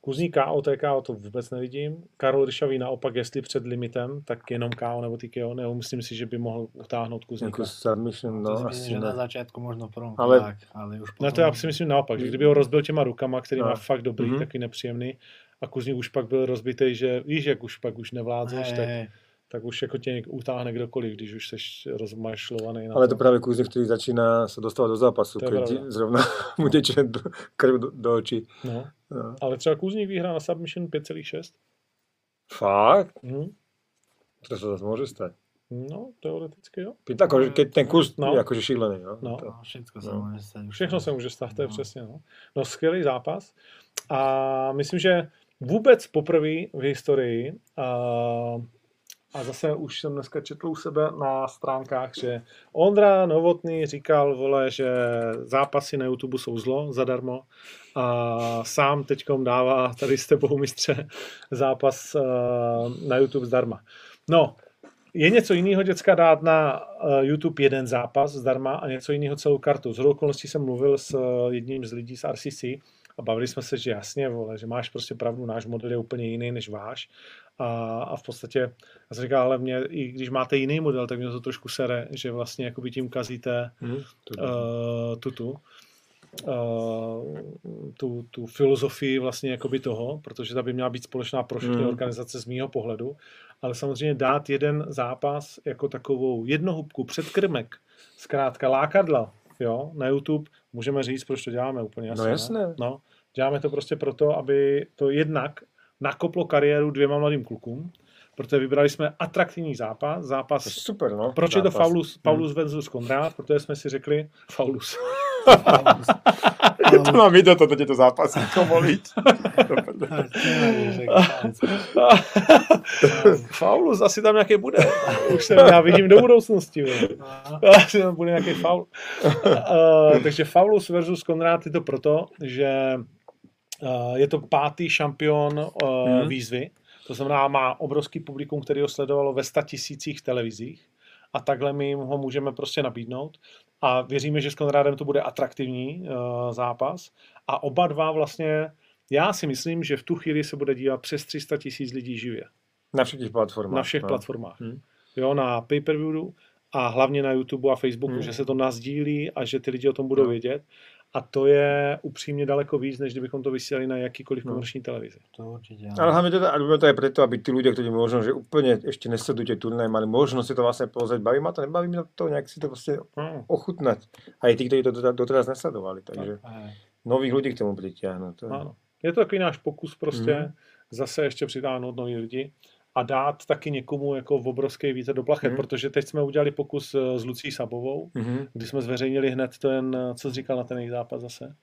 Kurzní KO, TKO to vůbec nevidím. Karol Ryšavý naopak, jestli před limitem, tak jenom KO nebo TKO, nebo myslím si, že by mohl utáhnout Kuzníka. Nejakú submission, No, no to asi že na ne. začiatku možno v prvom Ale- ale... tak, ale už potom... No to já si myslím naopak, že kdyby ho rozbil těma rukama, který má No. fakt dobrý, Mhm. taky nepříjemný, a Kuzník už pak byl rozbitý, že víš, jak už pak už nevládzeš, hej, tak, hej. Tak už jako tě utáhne kdokoliv, když už jsi rozmašlovaný na Ale to práve Kuznik, ktorý začína sa dostávať do zápasu, To pravda. zrovna *laughs* mu teče do, krv do, do očí. No. No. Ale třeba Kuzník vyhrá na submission 5,6. Fakt? Mhm. To sa zase môže stať. No, teoreticky jo. Akože keď ten kus No. je akože šílený, no. No. To- No, všetko sa No. môže stať. už Všechno se může stát, to je No. přesně. No. no skvělý zápas. A myslím, že vůbec poprvé v historii a, a zase už jsem dneska četl u sebe na stránkách, že Ondra Novotný říkal, vole, že zápasy na YouTube jsou zlo zadarmo a sám teďkom dává tady s tebou mistře zápas eh, na YouTube zdarma. No, je něco jiného, děcka, dát na eh, YouTube jeden zápas zdarma a něco jiného celou kartu. Z okolností jsem mluvil s eh, jedním z lidí z RCC a bavili jsme se, že jasně, vole, že máš prostě pravdu, náš model je úplně jiný než váš. A, a v podstatě, já jsem říkal, ale mě, i když máte jiný model, tak mě to trošku sere, že vlastně jakoby tím kazíte Hm, to- uh, tutu, uh, tu, tu filozofii vlastně jakoby toho, protože ta by měla být společná pro všechny Mm. organizace z mýho pohledu, ale samozřejmě dát jeden zápas jako takovou jednohubku před krmek, zkrátka lákadla, jo, na YouTube, můžeme říct, proč to děláme úplně jasně. No jasné. Ne? No, děláme to prostě proto, aby to jednak nakoplo kariéru dvěma mladým klukům, protože vybrali jsme atraktivní zápas, zápas to je super, no. proč je to zápas. Paulus, Paulus versus Konrád? Protože jsme si řekli, Paulus. to mám vidět, to teď je to zápas, jako že konec. *laughs* Paulus asi tam nějaký bude. Už jsem, já vidím do budoucnosti. No, *laughs* Asi tam bude nějaký faul. Uh, *laughs* takže Paulus versus Konrád je to proto, že je to pátý šampion uh, Mhm. výzvy. To znamená, má obrovský publikum, který ho sledovalo ve tisících televizích. A takhle my jim ho můžeme prostě nabídnout. A věříme, že s Konrádem to bude atraktivní uh, zápas. A oba dva vlastně, já si myslím, že v tu chvíli se bude dívat přes 300 tisíc lidí živě. Na všetkých platformách. Na všech no. platformách. Hm. Jo, na pay-per-view a hlavně na YouTube a Facebooku, Hmm. že se to nazdílí a že ty lidi o tom budou No. vědět. A to je upřímně daleko víc, než kdybychom to vysílali na jakýkoliv No. komerční televizi. to určite. Ale hlavne teda, to aj preto, aby tí ľudia, ktorí možno, že úplne ešte nesledujú tie turnaje, mali možnosť si to vlastne pozrieť. Baví ma to, nebaví ma to, nejak si to proste No. ochutnať. Aj tí, ktorí to doteraz, nesledovali. Takže Hej. nových ľudí k tomu pritiahnuť. To je... Ano. Je to takový náš pokus prostě Mhm. zase ještě přitáhnout nový lidi a dát taky někomu jako v obrovský vítr do plachet, Mhm. protože teď jsme udělali pokus eh, s Lucí Sabovou, Mhm. kdy jsme zveřejnili hned ten, eh, co jsi říkal na ten jejich zápas zase?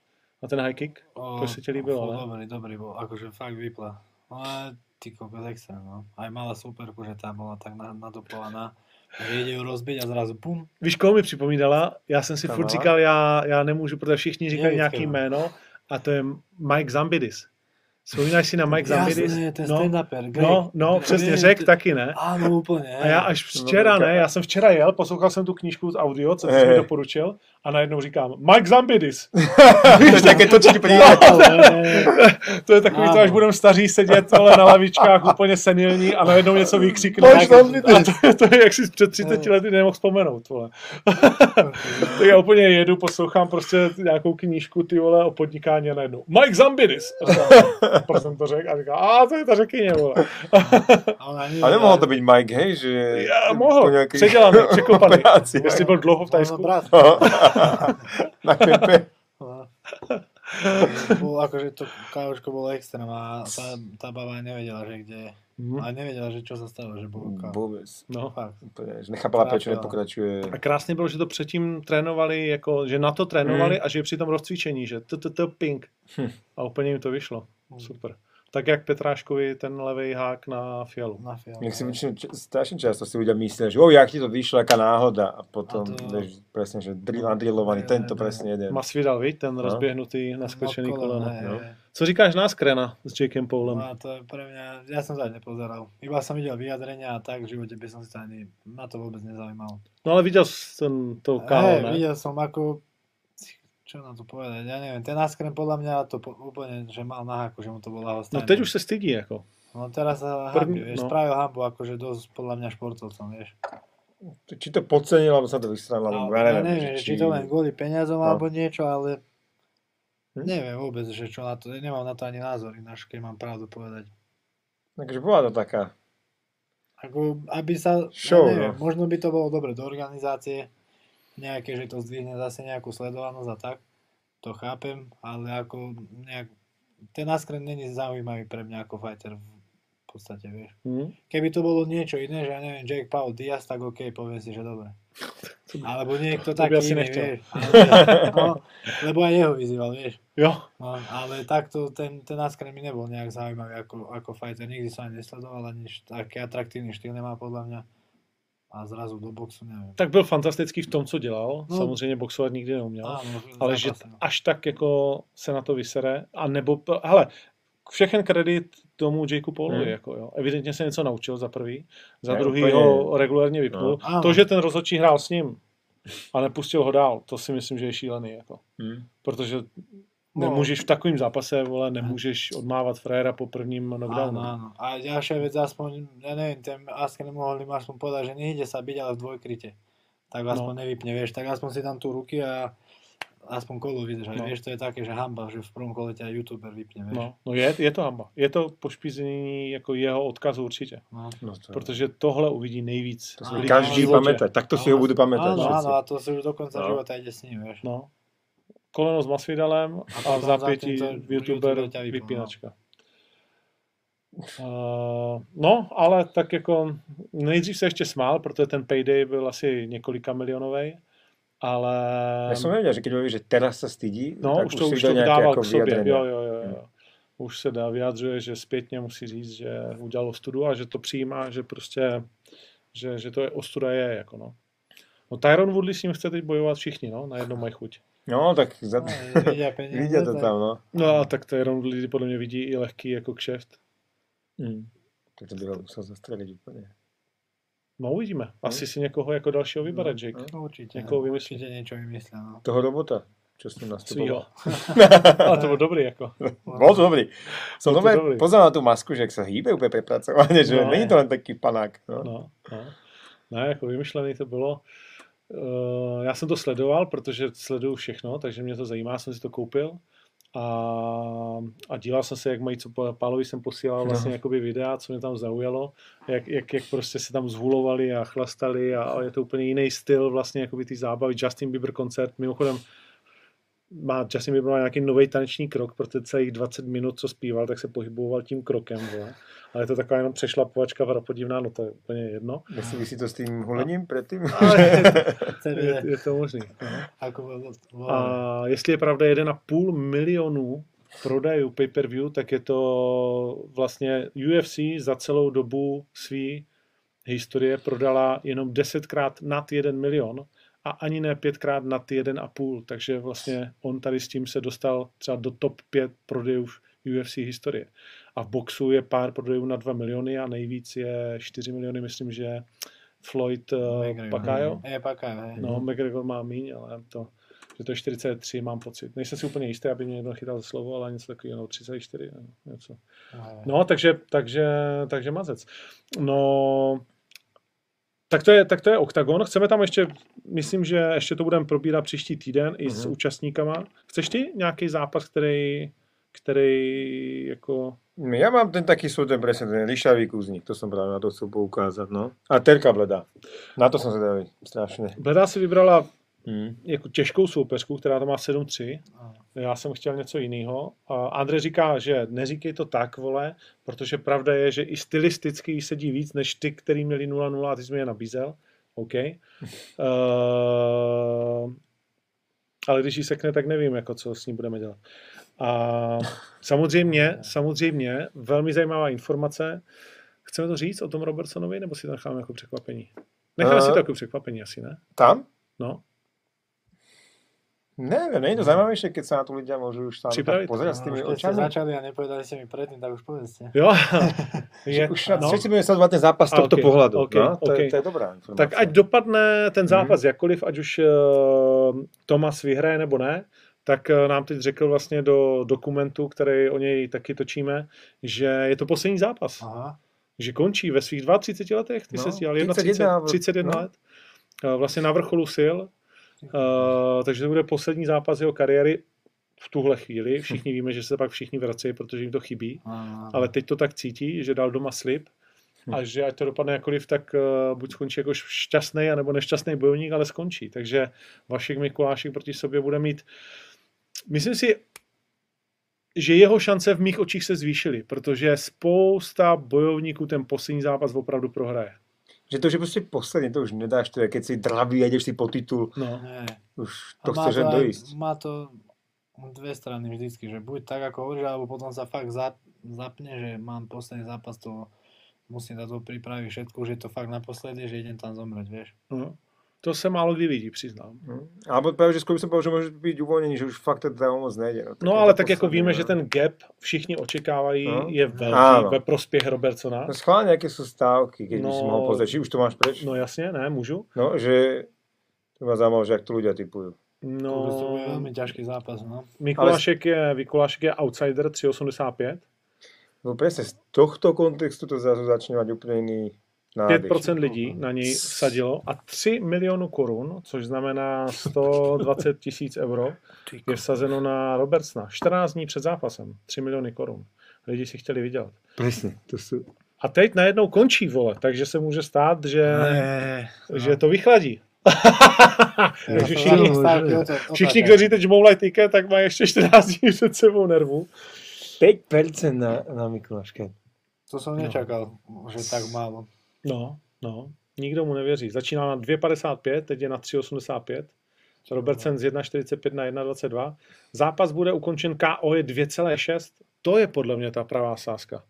Na ten high kick? O, To sa ti líbilo, ne? Dobrý, dobrý bol, akože fakt vypla. Ale ty kokos extra, no. Aj mala superku, že tá bola tak na- nadopovaná, že ide ju rozbiť a zrazu pum. Víš, koho mi připomínala? Já jsem si Kamala? furt říkal, já, já nemůžu, protože všichni říkají nějaký no. jméno a to je Mike Zambidis. Vzpomínáš si na Mike Zambidis? Jasne, ten no, stand-uper, Greg. no, no, přesně, řek taky, ne? Áno, úplne. A já až včera, ne, já jsem včera jel, poslouchal jsem tu knížku z audio, co jsi mi doporučil a najednou říkám, Mike Zambidis. *laughs* to je točky pri To je takový, to až budeme staří sedět ale na lavičkách *laughs* úplně senilní a najednou něco vykřikne. Mike Zambidis. To, *laughs* to je, jak si před 30 lety nemohl vzpomenout, vole. tak já úplně jedu, poslouchám prostě nějakou knížku, ty vole, o podnikání a najednou Mike Zambidis. Proč jsem to řekl? A říkám, a to je ta řekyně, vole. A nemohol to byť Mike, hej? Že Já mohl, nejakej předělaný, překopaný. Jestli byl dlouho v Tajsku. Na. No. Bol, akože to kávočko bolo extrém a tá, tá baba nevedela, že kde je. Mhm. A nevedela, že čo sa stalo, že bolo kávo. Vôbec. No. Fakt. Úplne, že nechápala, Trápila. nepokračuje. A krásně bylo, že to předtím trénovali, jako, že na to trénovali a že je při tom rozcvičení, že to, to, to ping. Hm. A úplně jim to vyšlo. Super. Tak jak Petráškovi ten levý hák na fialu. Na film. Nech si väčšinou, č- strašne často si ľudia myslia, že o, jak ti to vyšlo, aká náhoda. A potom, A to- vieš, presne, že drill, nadrillovaný, Ne, tento ne, presne jeden. Masvidal, viď? Ten rozběhnutý, naskočený No, koleno, no. Co říkáš na Skrena s Jakem Paulem? No, to je pre mňa, ja som sa nepozeral. Iba som videl vyjadrenia a tak, v živote by som si to ani, ma to vôbec nezaujímalo. No ale viděl jsi ten, to KO, Hej, ne? videl som ako, čo na to povedať, ja neviem, ten Askren podľa mňa to po, úplne, že mal na háku, že mu to bola No teď už se stydí, jako. No teraz sa První- hambí, vieš, no. spravil hambu akože dosť podľa mňa športovcom, vieš. Či to podcenil, alebo sa to vystranil, No, ja neviem. neviem, či, to len kvôli peniazom No. alebo niečo, ale Hm? neviem vôbec, že čo na to, nemám na to ani názor ináč, keď mám pravdu povedať. Takže bola to taká. Ako, aby sa, Show, ja neviem, no. možno by to bolo dobre do organizácie, nejaké, že to zdvihne zase nejakú sledovanosť a tak, to chápem, ale ako nejak, ten Askren není zaujímavý pre mňa ako fighter v podstate, vieš. Hm? Keby to bolo niečo iné, že ja neviem, Jake Paul, Diaz, tak OK, poviem si, že dobre. Alebo niekto to taký asi iný, vieš. Ale, *laughs* no, lebo aj jeho vyzýval, vieš. Jo, No, ale takto ten, ten Askren mi nebol nejak zaujímavý ako, ako fighter. Nikdy som ani nesledoval, ani taký atraktívny štýl nemá podľa mňa. A zrazu do boxu neviem. tak byl fantastický v tom, co dělal. No. Samozřejmě boxovat nikdy neuměl. Áno, ale že no. až tak jako se na to vysere, a nebo, hele, všechen kredit tomu Jakeu Paulovi, Hmm. jako jo. Evidentně se něco naučil za prvý, za Ne, druhý úplně. ho regulérně vypnul. No. Ano. To, že ten rozhodčí hrál s ním a nepustil ho dál, to si myslím, že je šílený, jako. Hm. Protože No. Nemůžeš v takovém zápase, vole, nemůžeš odmávat frajera po prvním knockdownu. Áno, áno. A ďalšia vec, aspoň, ja neviem, ten Askren mohol im aspoň povedať, že nejde sa byť, ale v dvojkryte. Tak aspoň No. nevypne, vieš, tak aspoň si tam tu ruky a aspoň kolo vydržať. No. Vieš, to je také, že hamba, že v prvom kole ťa youtuber vypne, vieš. No, no je, je to hamba. Je to pošpízení jako jeho odkazu určitě. No. No to, Protože tohle uvidí nejvíc. to si každý životě. pamätať. Takto si ho pamätať Áno, všetci. áno, a to si už do konca No. života ide s ním, vieš. No. Koleno s Masvidalem a, potom v zápětí YouTuber vypínačka. Uh, no, ale tak jako nejdřív se ještě smál, protože ten payday byl asi několika milionový, ale Ja som nevedel, že hovorí, že teraz sa stydí, no, tak už to, už to dával ako k sobě. Jo, jo, jo, jo. Už se dá vyjadřuje, že zpětně musí říct, že udělal ostudu a že to přijímá, že prostě, že, že to je ostuda je, jako no. No Tyron Woodley s ním chce teď bojovat všichni, no, na jedno mají chuť. No, tak za... No, vidia peniaze, vidia to tak- tam, no. No a tak Tyron Woodley podle mě vidí i lehký jako kšeft. Mm. Tak to by ho musel zastreliť úplne. No uvidíme. Asi si někoho jako dalšího vybere, No, Jake. No, určite, Někoho no, vymyslí. určite niečo vymyslia, no. Toho robota, čo s ním nastupoval. *laughs* Ale to byl dobrý jako. Bol to dobrý. Bol to to dobrý. pozeral na tú masku, že jak sa hýbe úplne prepracovane, že No, není je. to len taký panák. No. No, no. Ne, jako vymyšlený to bylo. Uh, já jsem to sledoval, protože sleduju všechno, takže mě to zajímá, jsem si to koupil. A, a díval jsem se, jak mají, co Pálovi jsem posílal vlastně No. jakoby videa, co mě tam zaujalo, jak, jak, jak prostě se tam zvulovali a chlastali a, a je to úplně jiný styl vlastně jakoby ty zábavy. Justin Bieber koncert, mimochodem má Justin Bieber má nějaký nový taneční krok, protože celých 20 minut, co zpíval, tak se pohyboval tím krokem, vole. ale je to taková jenom přešlapovačka podivná, no to je úplně jedno. Nesúvisí to s tým hulením predtým? CBD, *laughs* Je, je to možný. No. A jestli je pravda 1,5 milionu prodajů pay-per-view, tak je to vlastně UFC za celou dobu své historie prodala jenom desetkrát nad 1 milion a ani ne pětkrát nad 1,5, takže vlastně on tady s tím se dostal třeba do top 5 prodejů v UFC historie. A v boxu je pár prodejů na 2 miliony a nejvíc je 4 miliony, myslím, že Floyd uh, McGregor. Pakayo. Je, Pakayo. No, McGregor má míň, ale to, že to je 43, mám pocit. Nejsem si úplně jistý, aby mě někdo chytal za slovo, ale něco takového, no, 34, no, něco. Hej. No, takže, takže, takže mazec. No, tak to, je, tak to je OKTAGON. Chceme tam ještě, myslím, že ještě to budeme probírat příští týden i s Mhm. účastníkama. Chceš ty nějaký zápas, který, který jako... Ja mám ten taký svoj, ten presne, ten lišavý kúznik, to som práve na to chcel poukázať, no. A terka bleda. Na to som zvedavý, strašne. Bledá si vybrala Mm. jako těžkou soupeřku, která to má 7-3. Já jsem chtěl něco jiného. Andrej říká, že neříkej to tak, vole, protože pravda je, že i stylisticky jí sedí víc, než ty, který měli 0-0 a ty jsi mi je nabízel. OK. Uh, ale když ji sekne, tak nevím, jako co s ní budeme dělat. A samozřejmě, samozřejmě, velmi zajímavá informace. Chceme to říct o tom Robertsonovi, nebo si to necháme jako překvapení? Necháme si to Eh. jako překvapení asi, ne? Tam? No. Neviem, nie je to zaujímavejšie, keď sa na to ľudia môžu už tam tak pozerať s tými No, očami. začali a nepovedali ste mi predtým, tak už povedzte. *laughs* Jo. *laughs* Je, už no. no. všetci budeme sledovať ten zápas z A, tohto ok, pohľadu. ok, no, to, ok. je, to je dobrá informácia. Tak ať dopadne ten zápas mm. jakkoliv, ať už uh, Tomas vyhraje nebo ne, tak uh, nám teď řekl vlastně do dokumentu, který o něj taky točíme, že je to poslední zápas. Aha. Že končí ve svých 32 letech, ty No, no, se stíhal 31 31, v- 31 no. let. Uh, vlastně na vrcholu sil. Uh, takže to bude poslední zápas jeho kariéry v tuhle chvíli. Všichni víme, že se pak všichni vracejí, protože jim to chybí. Ale teď to tak cítí, že dal doma slib a že ať to dopadne jakkoliv, tak uh, buď skončí jako šťastný, anebo nešťastný bojovník, ale skončí. Takže Vašek Mikulášek proti sobě bude mít, myslím si, že jeho šance v mých očích se zvýšily, protože spousta bojovníků ten poslední zápas opravdu prohraje. Že to, že prostě posledně, to už nedáš, to je, keď si dravý a ideš si po titul, No. Ne. už to chceš aj- doísť. Má to dve strany vždycky, že buď tak, ako hovoríš, alebo potom sa fakt zap, zapne, že mám posledný zápas, to musím na to pripraviť všetko, že je to fakt naposledy, že idem tam zomrieť, vieš. no. To se málo kdy vidí, přiznám. Hm. Alebo práve, že skôr by som povedal, že môže byť uvoľnený, že už fakt teda o moc nejde. No je ale to tak jako víme, no. že ten gap všichni očekávají, No. je velký Áno. ve prospěch Robertsona. No schválne, aké sú stávky, si No. mohol pozrieť, či už to máš preč. No jasně, ne, můžu. No, že to ma zaujímalo, že ak to ľudia typujú. No, To, to bude veľmi ťažký zápas, no. Mikulášek je, Mikulášek je outsider 3,85. No presne, z tohto kontextu to zrazu začne mať úplne iný nádych. 5% lidí na něj vsadilo a 3 milionu korun, což znamená 120 tisíc euro, je vsazeno na Robertsona. 14 dní před zápasem. 3 miliony korun. Lidi si chtěli vydělat. Presne, to sú... A teď najednou končí, vole, takže se může stát, že, Ne, že to vychladí. *laughs* takže to všichni, veľmi stávky o to- všichni, kteří teď žmoulají tiket, tak mají ještě 14 dní před sebou nervu. 5% na, na Mikuláška. To som nečakal, že tak málo. No, no, nikdo mu nevěří. Začíná na 2,55, teď je na 3,85. Robertsen z 1,45 na 1,22. Zápas bude ukončen KO je 2,6. To je podle mě ta pravá sázka.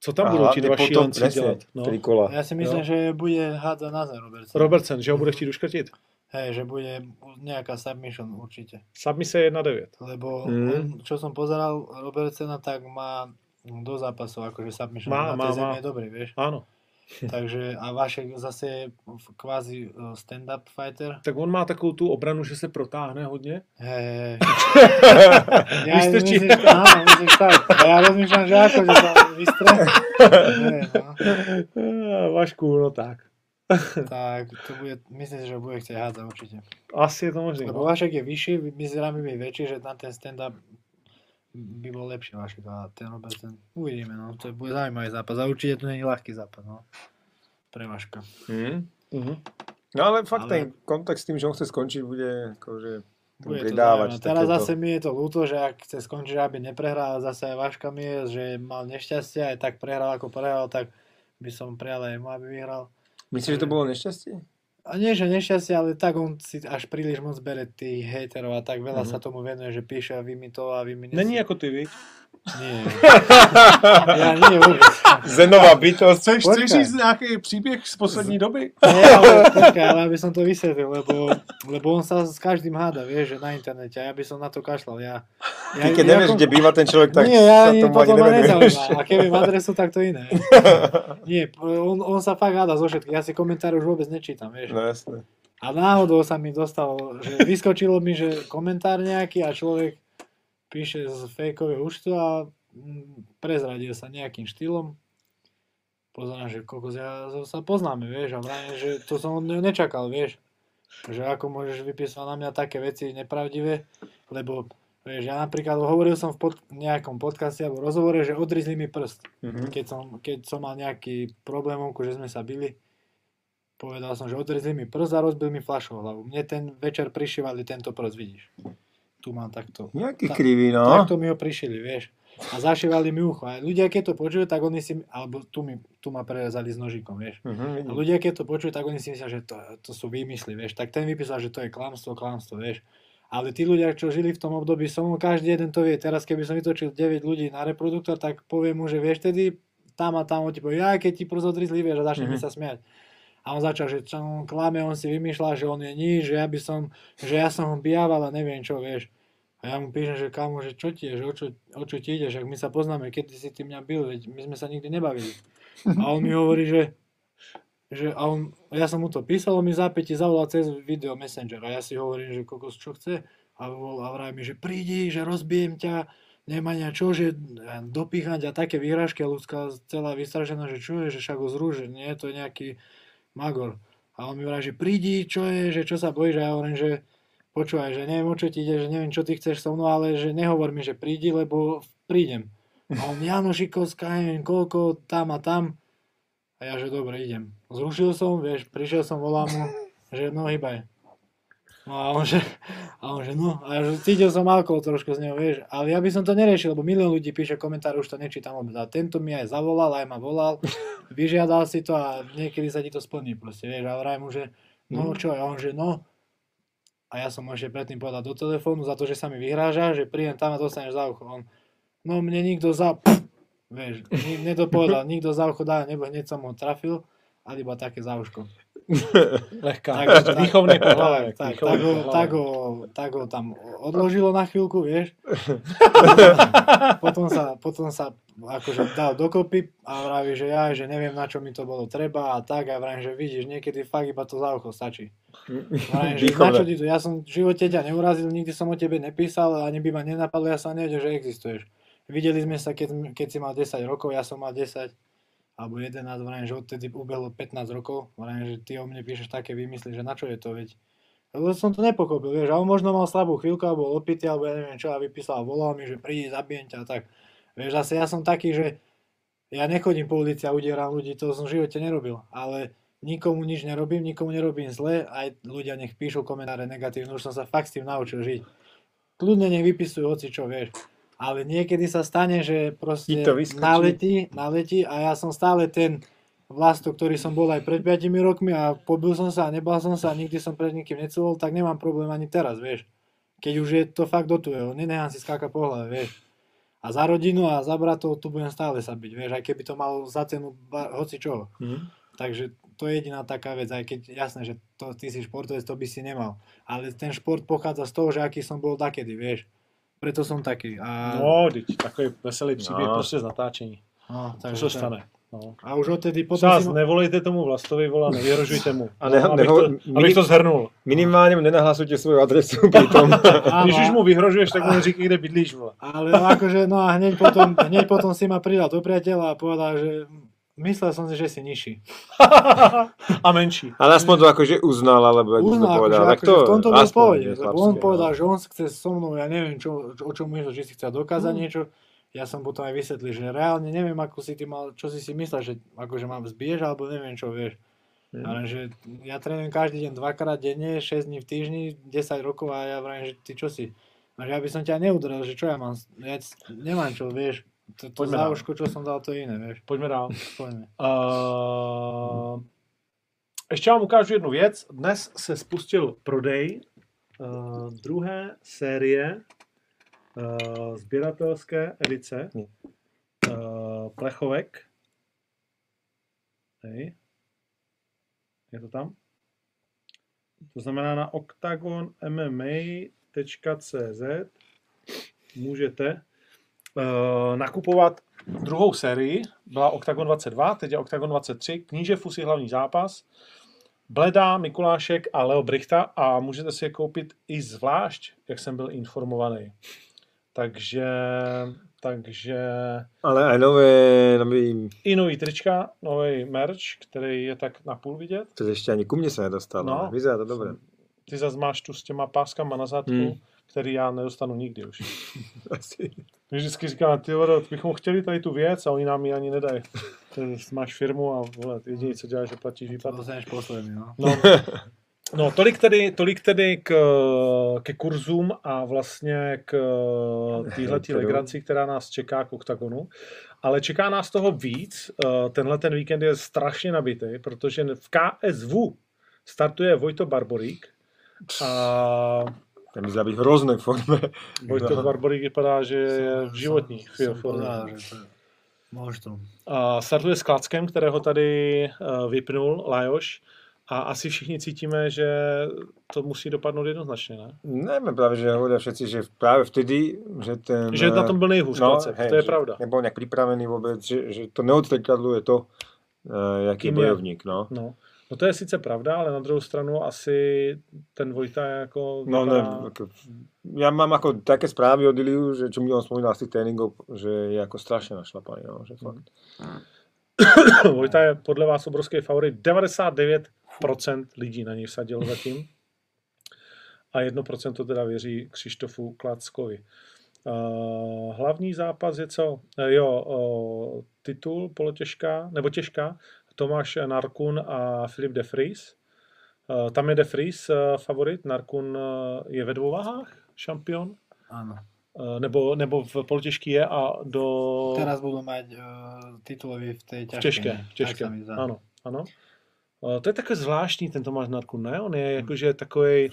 Co tam budou ti dva šílenci dělat? No. Kola. Ja si myslím, že bude hádzať na zem Robertson. Robertsen, že ho bude chtít uškrtit? Hej, že bude nejaká submission určite. Submise je 1,9. Lebo Mm. on, čo som pozeral Robertsona, tak má do zápasov akože submission. Má, na má, má. je dobrý, vieš. Ano. *laughs* Takže a Vašek zase je kvázi uh, stand-up fighter. Tak on má takovou tu obranu, že se protáhne hodně. Hej, hej. *laughs* Vystrčí. že- áno, myslím, že tak. A ja rozmýšľam, že vystre. No. Ah, Vašku, no tak. *laughs* Tak to bude, myslím si, že bude chcieť hádzať určite. Asi je to možné. Lebo No. Vašek je vyšší, vyzerá mi byť väčší, že na ten stand-up by bol lepší Vašek a ten Robertson. Uvidíme, no. To bude zaujímavý zápas a určite to není ľahký zápas, no. Pre Vaška. Hm. Mhm. No ale fakt Ale- ten kontext s tým, že on chce skončiť, bude akože Bude to pridávať. zaujímavé. Teraz takéto- zase mi je to ľúto, že ak chce skončiť, aby neprehral, zase aj Vaška mi je, že mal nešťastie, aj tak prehral ako prehral, tak by som prijal aj mu, aby vyhral. Myslíš, že to bolo nešťastie? A nie, že nešťastie, ale tak on si až príliš moc bere tých hejterov a tak veľa Mhm. sa tomu venuje, že píše a vy mi to a vy mi Není jako ty, viď? Nie. ja nie. Zenová bytosť. Chceš, chceš říct nějaký příběh z poslední doby? Nie, ale počkaj, ale aby som to vysvetlil, lebo, lebo on sa s každým háda, vieš, že na internete a ja by som na to kašľal. Ja, ja, Ty keď nevieš, kde býva ten človek, tak nie, ja sa tomu ani nevenuješ. A viem adresu, tak to iné. *laughs* Nie, on, on sa fakt háda zo všetkých. Ja si komentáre už vôbec nečítam, vieš. No jasné. A náhodou sa mi dostalo, že vyskočilo mi, že komentár nejaký a človek píše z fejkového účtu a mm, prezradil sa nejakým štýlom. Pozerám, že kokos, ja sa poznáme, vieš, a vrajím, že to som od neho nečakal, vieš. Že ako môžeš vypísať na mňa také veci nepravdivé, lebo vieš, ja napríklad hovoril som v pod, nejakom podcaste alebo rozhovore, že odrizli mi prst Mhm. keď som, keď som mal nejaký problémovku, že sme sa bili, povedal som, že odrezli mi prst a rozbil mi fľašu o hlavu. Mne ten večer prišívali tento prst, vidíš. Tu mám takto. Nejaký Ta- krivý, no. Takto mi ho prišili, vieš. A zašívali mi ucho. A ľudia, keď to počujú, tak oni si, alebo tu, mi, tu ma prerezali s nožikom, vieš. Mhm, A ľudia, keď to počujú, tak oni si myslia, že to, to sú výmysly, vieš. Tak ten vypísal, že to je klamstvo, klamstvo, vieš. Ale tí ľudia, čo žili v tom období so mnou, každý jeden to vie. Teraz, keby som vytočil 9 ľudí na reproduktor, tak poviem mu, že vieš, tedy tam a tam on ti povie, ja keď ti prst odrizli, vieš, a začne Mhm. mi sa smiať. A on začal, že čo on klame, on si vymýšľa, že on je nič, že ja by som, že ja som ho bijával a neviem čo, vieš. A ja mu píšem, že kámo, že čo ti je, že o čo, o čo ti ideš, ak my sa poznáme, keď si ty mňa bil, veď my sme sa nikdy nebavili. A on mi hovorí, že, že a on, ja som mu to písal, on mi zápäti zavolal cez video messenger a ja si hovorím, že kokos čo chce a, vol, a vraj mi, že prídi, že rozbijem ťa, nemá čo, že dopíchať a také výhražky a ľudská celá vystražená, že čo je, že však ho zrúže, nie, to je nejaký magor. A on mi vraj, že prídi, čo je, že čo sa bojíš a ja hovorím, že počúvaj, že neviem, o čo ti ide, že neviem, čo ty chceš so mnou, ale že nehovor mi, že prídi, lebo prídem. A on, Jano Šikovská, neviem koľko, tam a tam. A ja, že dobre, idem. Zrušil som, vieš, prišiel som, volám mu, že no hýbaj. No a on že, a on že no, a že cítil som alkohol trošku z neho, vieš, ale ja by som to neriešil, lebo milión ľudí píše komentár, už to nečítam vôbec. A tento mi aj zavolal, aj ma volal, vyžiadal si to a niekedy sa ti to splní proste, vieš, a vraj mu, že no čo, a on že no, a ja som ešte predtým povedal do telefónu za to, že sa mi vyhráža, že príjem tam a dostaneš za ucho. On, no mne nikto za... Vieš, nedopovedal, nikto za ucho dá, nebo hneď som ho trafil, ale iba také za uško. *laughs* Lehká. Tak, tak, Výchovný pohlávek. tak, výchovný tak, ho, tak, ho, tak ho tam odložilo na chvíľku, vieš. *laughs* potom sa, potom sa akože dal dokopy a vraví, že ja, že neviem na čo mi to bolo treba a tak a vravím, že vidíš, niekedy fakt iba to za ucho stačí. Vravím, že na čo ti to, ja som v živote ťa neurazil, nikdy som o tebe nepísal, ani by ma nenapadlo, ja som nevedel, že existuješ. Videli sme sa, keď, keď si mal 10 rokov, ja som mal 10 alebo 11, vrajím, že odtedy ubehlo 15 rokov, vrajím, že ty o mne píšeš také vymysly, že na čo je to, veď. Lebo som to nepokopil, vieš, a on možno mal slabú chvíľku, alebo bol opitý, alebo ja neviem čo, a vypísal, volal mi, že prídi, zabijem ťa a tak. Vieš, zase ja som taký, že ja nechodím po ulici a udieram ľudí, to som v živote nerobil, ale nikomu nič nerobím, nikomu nerobím zle, aj ľudia nech píšu komentáre negatívne, už som sa fakt s tým naučil žiť. Kľudne nech vypisujú hoci čo, vieš. Ale niekedy sa stane, že proste naletí, naletí a ja som stále ten vlastok, ktorý som bol aj pred 5 rokmi a pobil som sa a nebal som sa a nikdy som pred nikým necúvol, tak nemám problém ani teraz, vieš. Keď už je to fakt do tuého, nenechám si skákať po hlave, vieš. A za rodinu a za bratov tu budem stále sa byť, vieš, aj keby to malo za cenu hoci čoho. Mhm. Takže to je jediná taká vec, aj keď jasné, že to, ty si športovec, to by si nemal. Ale ten šport pochádza z toho, že aký som bol dakedy, vieš. Preto som taký. A, No, teď takový veselý příběh No. prostě z natáčení. no, To takže se tak. stane. No. A už odtedy potom Přás, si... nevolejte tomu Vlastovi, vola, nevyhrožujte mu. A ne- no, abych, neho- to, mini- abych to zhrnul. Minimálně mu nenahlasujte svoju adresu pri tom. Áno, Když už mu vyhrožuješ, tak mu neříkej, kde bydlíš, vole. Ale akože, no a hneď potom, hneď potom si ma pridal do priateľa a povedal, že myslel som si, že si nižší. *laughs* A menší. Ale aspoň to akože uznal, alebo jak Uznal, povedal. akože, Tak to v tomto bol pohode, lebo on no. povedal, že on chce so mnou, ja neviem, čo, o čom myslel, že si chce dokázať Hmm. niečo. Ja som potom aj vysvetlil, že reálne neviem, ako si ty mal, čo si si myslel, že akože mám zbiež, alebo neviem čo, vieš. Hmm. Ale že ja trénujem každý deň dvakrát denne, 6 dní v týždni, 10 rokov a ja vravím, že ty čo si? A že ja by som ťa neudrel, že čo ja mám, ja nemám čo, vieš. To, to Poďme dál. záuško, čo som dal, to je iné, vieš. Pojďme dál. Poďme. Uh, ještě vám ukážu jednu věc. Dnes se spustil prodej uh, druhé série uh, sběratelské edice uh, plechovek. Hej. Je to tam? To znamená na octagonmma.cz můžete nakupovat druhou sérii, byla Octagon 22, teď je Octagon 23, kníže Fusy hlavní zápas, Bleda, Mikulášek a Leo Brichta a můžete si je koupit i zvlášť, jak jsem byl informovaný. Takže, takže Ale aj nové, nový, i nový trička, nový merch, který je tak napůl vidět. to ešte ani ku mne sa nedostalo. No. Vyzerá to dobre. Ty zase máš tu s těma páskama na zadku, Hmm. Který já nedostanu nikdy už. *laughs* Asi. My vždycky říkáme, ty vole, bychom chtěli tady tu věc a oni nám ji ani nedají. Máš firmu a vole, jediné, co děláš, že platíš To výplaty. dostaneš posledný, no. No, no tolik tedy, tolik tedy k, ke kurzům a vlastně k *laughs* téhle legraci, která nás čeká k OKTAGONu. Ale čeká nás toho víc. Eh, Tenhle ten víkend je strašně nabitý, protože v KSV startuje Vojto Barborík. A Ten by byť v hroznej forme. Vojto No. Barborík vypadá, že je v životní formě. to. A startuje s Klackem, kterého tady eh, vypnul Lajoš. A asi všichni cítíme, že to musí dopadnout jednoznačně, ne? Neviem, práve, že hovoria všetci, že práve vtedy, že ten... Že na tom byl nejhůř no, Klacek, hej, to je že pravda. Nebol nejak pripravený vôbec, že, že to neodstrekadluje to, uh, jaký je. bojovník, no. No. No to je sice pravda, ale na druhou stranu asi ten Vojta je jako... No, ne, vypadá- ako, ja mám ako také správy od Iliu, že čo mi on spomínal z tých tréningov, že je ako strašne našlapaný, no, že fakt. *coughs* Vojta je podle vás obrovský favorit. 99% lidí na něj vsadilo zatím. A 1% to teda věří Křištofu Klackovi. Uh, hlavní zápas je co? Eh, jo, uh, titul polotěžká, nebo těžká. Tomáš Narkun a Filip de Vries. Uh, tam jede Fries, uh, favorit, Narkun uh, je ve dvou váhách, šampion, uh, nebo, nebo v polotěžký je a do... Teraz budú mať uh, titulový v v ťažkej. těžké, v těžké, mi zdá. ano, ano. Uh, to je takové zvláštní ten Tomáš Narkun, ne? On je jakože takový,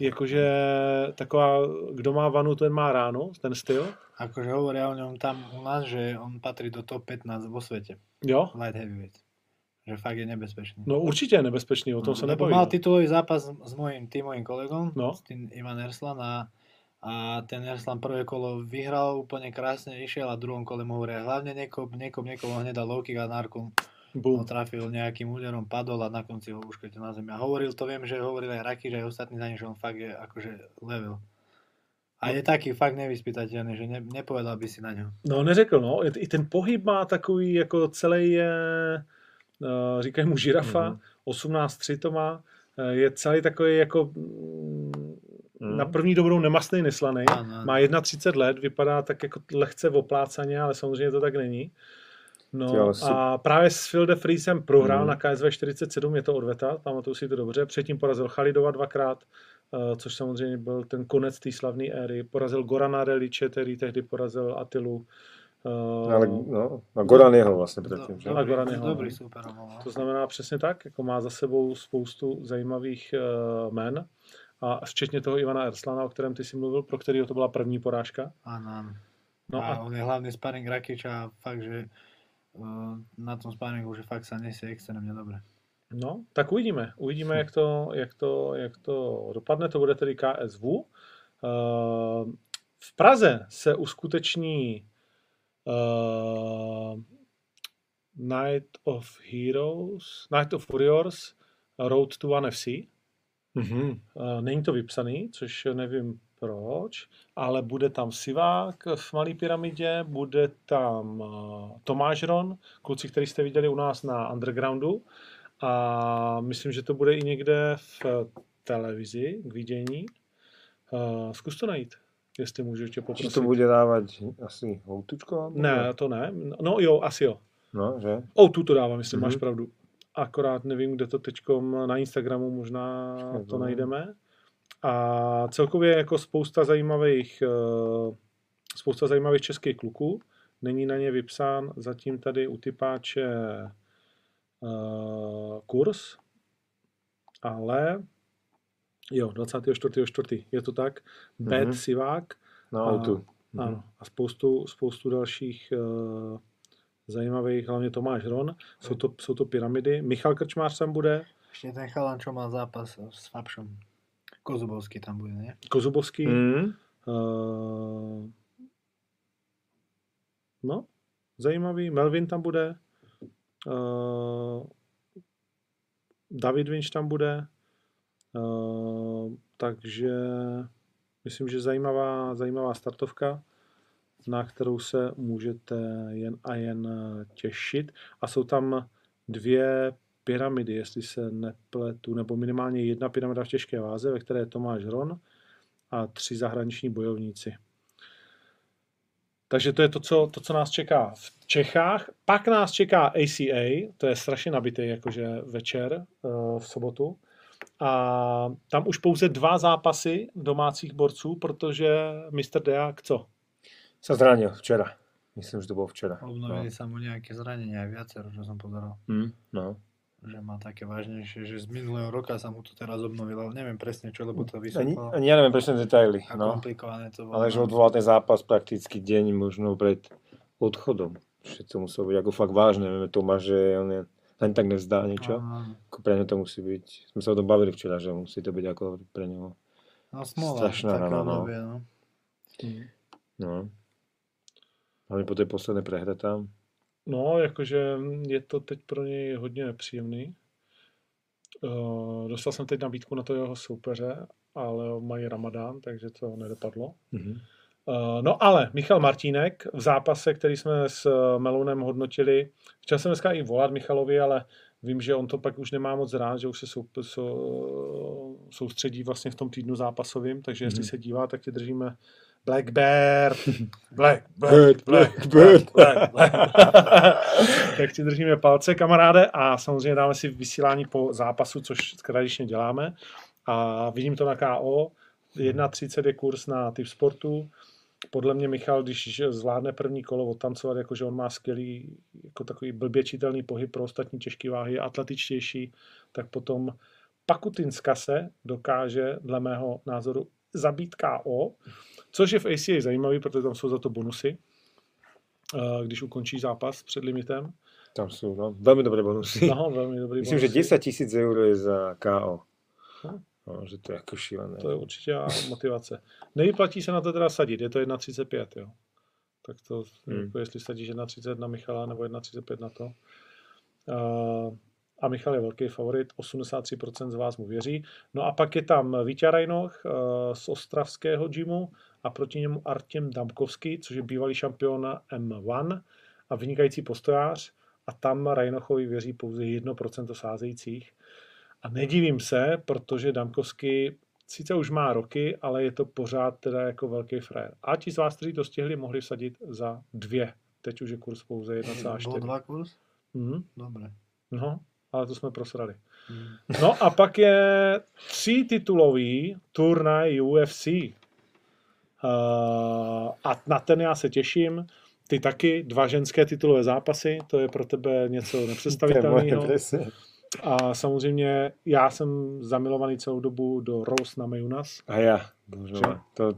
jakože taková, kdo má vanu, ten má ráno, ten styl. Akože hovoria o ňom tam u nás, že on patrí do top 15 vo svete. Jo, Light heavyweight. Že fakt je nebezpečný. no určitě je nebezpečný, o tom se Lebo nebojím. mal titulový zápas s mojím tímovým kolegom, No. s tým Ivan Erslan a, a ten Erslan prvé kolo vyhral úplne krásne, išiel a v druhom kole mu hovoria hlavne nekop, nekop, nekop, on hneď dal low kick a Narkun ho Boom. trafil nejakým úderom, padol a na konci ho uškrtil na zemi. A hovoril, to viem, že hovoril aj Raky, že aj ostatní za že on fakt je akože level. A je taký fakt nevyspytateľný, že ne, nepovedal by si na ňo. No neřekl, no. I i ten pohyb má takový, jako celý je, říkají mu žirafa, Mhm. 18-3 to má, eh, je celý takový jako mm, Mhm. na první dobrou nemastný, neslaný. Ano. Má 31 let, vypadá tak jako lehce oplácaně, ale samozřejmě to tak není. No a právě s Phil de Friesem prohrál Mhm. na KSV 47, je to odveta, pamatuju si to dobře. Předtím porazil Chalidova dvakrát, eh, což samozřejmě byl ten konec té slavné éry. Porazil Gorana Reliče, který tehdy porazil Atilu. Eh, Ale no, no Goran jeho vlastně předtím, že? A Goran jeho, Dobrý no. super. No. To znamená přesně tak, jako má za sebou spoustu zajímavých uh, men, a včetně toho Ivana Erslana, o kterém ty si mluvil, pro kterého to byla první porážka. Áno. No a a on je hlavný sparring Rakiča a fakt, že uh, na tom sparingu, že fakt sa nesie extrémne dobre. No, tak uvidíme. Uvidíme, *laughs* jak to, jak to, jak to dopadne. To bude tedy KSV. Uh, v Praze se uskuteční uh, Night of Heroes, Night of Warriors, Road to One FC. Mhm. Uh, Není to vypsaný, což nevím proč, ale bude tam Sivák v Malé pyramidě, bude tam uh, Tomáš Ron, kluci, který jste viděli u nás na Undergroundu a myslím, že to bude i někde v televizi k vidění. Uh, zkus to najít, jestli můžu tě poprosit. to bude dávat asi Houtučko? Ne, to ne. No jo, asi jo. No, že? O, tu to dává, myslím, Mhm. máš pravdu. Akorát nevím, kde to teďkom na Instagramu možná Počkej, to najdeme. A celkově jako spousta zajímavých, eh, spousta zajímavých českých kluků. Není na ně vypsán zatím tady u typáče eh, kurz, ale jo, 24.4. je to tak. Bad Mhm. Sivák, Na A- autu. ano. A spoustu, spoustu dalších uh, zajímavých, hlavně Tomáš Ron. Jsou to, jsou to pyramidy. Michal Krčmář tam bude, Ešte ten chalan, čo mal zápas s Fabšom. Kozubovský tam bude, nie? Kozubovský. Mm. Uh, no, zajímavý. Melvin tam bude. Uh, David Vinč tam bude. Uh, takže myslím, že zajímavá, zajímavá startovka, na kterou se můžete jen a jen těšit. A jsou tam dvě pyramidy, jestli se nepletu, nebo minimálně jedna pyramida v těžké váze, ve které je Tomáš Ron a tři zahraniční bojovníci. Takže to je to co, to, co nás čeká v Čechách. Pak nás čeká ACA, to je strašně nabitý jakože večer uh, v sobotu. A tam už pouze dva zápasy domácích borců, protože Mr. Deák co? Sa zranil včera. Myslím, že to bolo včera. Obnovili sa mu nejaké zranenia aj viacero, čo som pozeral. No. Mm. no. Že má také vážnejšie, že z minulého roka sa mu to teraz obnovilo, ale neviem presne čo, lebo to Ani, vysvetlilo. ani ja neviem presne detaily. A No. komplikované to bolo. Ale že odvolal ten zápas prakticky deň možno pred odchodom. Že to muselo byť ako fakt vážne. Vieme Tomáš, že on je len tak nevzdá niečo. Áno. Ako pre ňo to musí byť. Sme sa o tom bavili včera, že musí to byť ako pre ňo. No smola, Strašná rana, no. obdobie, no. No. Po tej poslednej prehre tam. No, jakože je to teď pro něj hodně nepříjemný. Uh, dostal jsem teď nabídku na to jeho soupeře, ale mají ramadán, takže to nedopadlo. Mhm. Uh, no ale Michal Martínek v zápase, který jsme s uh, Melounem hodnotili, chtěl jsem dneska i volat Michalovi, ale vím, že on to pak už nemá moc rád, že už se sou, sou, soustředí vlastně v tom týdnu zápasovým, takže jestli Mhm. se dívá, tak ti držíme Black Bear. Black, *laughs* Bird, Black, Bird. Black, Black. *laughs* tak ti držíme palce, kamaráde, a samozřejmě dáme si vysílání po zápasu, což tradičně děláme. A vidím to na KO. 1,30 je kurz na typ sportu. Podle mě Michal, když zvládne první kolo odtancovat, jakože on má skvělý, jako takový blbě čitelný pohyb pro ostatní těžké váhy, je atletičtější, tak potom Pakutinska se dokáže, dle mého názoru, zabít KO, což je v ACA zajímavý, protože tam jsou za to bonusy, eh, když ukončí zápas před limitem. Tam jsou, no, velmi dobré bonusy. No, velmi dobrý Myslím, že bonusy. 10 tisíc eur je za KO. Hm. No, že to je jako šílené. To je určitě motivace. Nevyplatí se na to teda sadit, je to 1,35, jo. Tak to, Hmm. jako jestli sadíš 1,30 na Michala nebo 1,35 na to. Uh, a Michal je velký favorit, 83% z vás mu věří. No a pak je tam Vítě Rajnoch uh, z ostravského gymu a proti němu Artem Damkovský, což je bývalý šampion M1 a vynikající postojář. A tam Rajnochovi věří pouze 1% sázejících. A nedivím se, protože Damkovský sice už má roky, ale je to pořád teda jako velký frér. A ti z vás, kteří to stihli, mohli vsadit za dvě. Teď už je kurz pouze Bol 1,4. dva kurz? Mhm. Dobre. No, ale to jsme prosrali. Mm. No a pak je tří titulový turnaj UFC. Uh, a na ten já se těším. Ty taky, dva ženské titulové zápasy, to je pro tebe něco nepředstavitelného. A samozřejmě já jsem zamilovaný celou dobu do Rose na Mejunas. A ja, bože, to,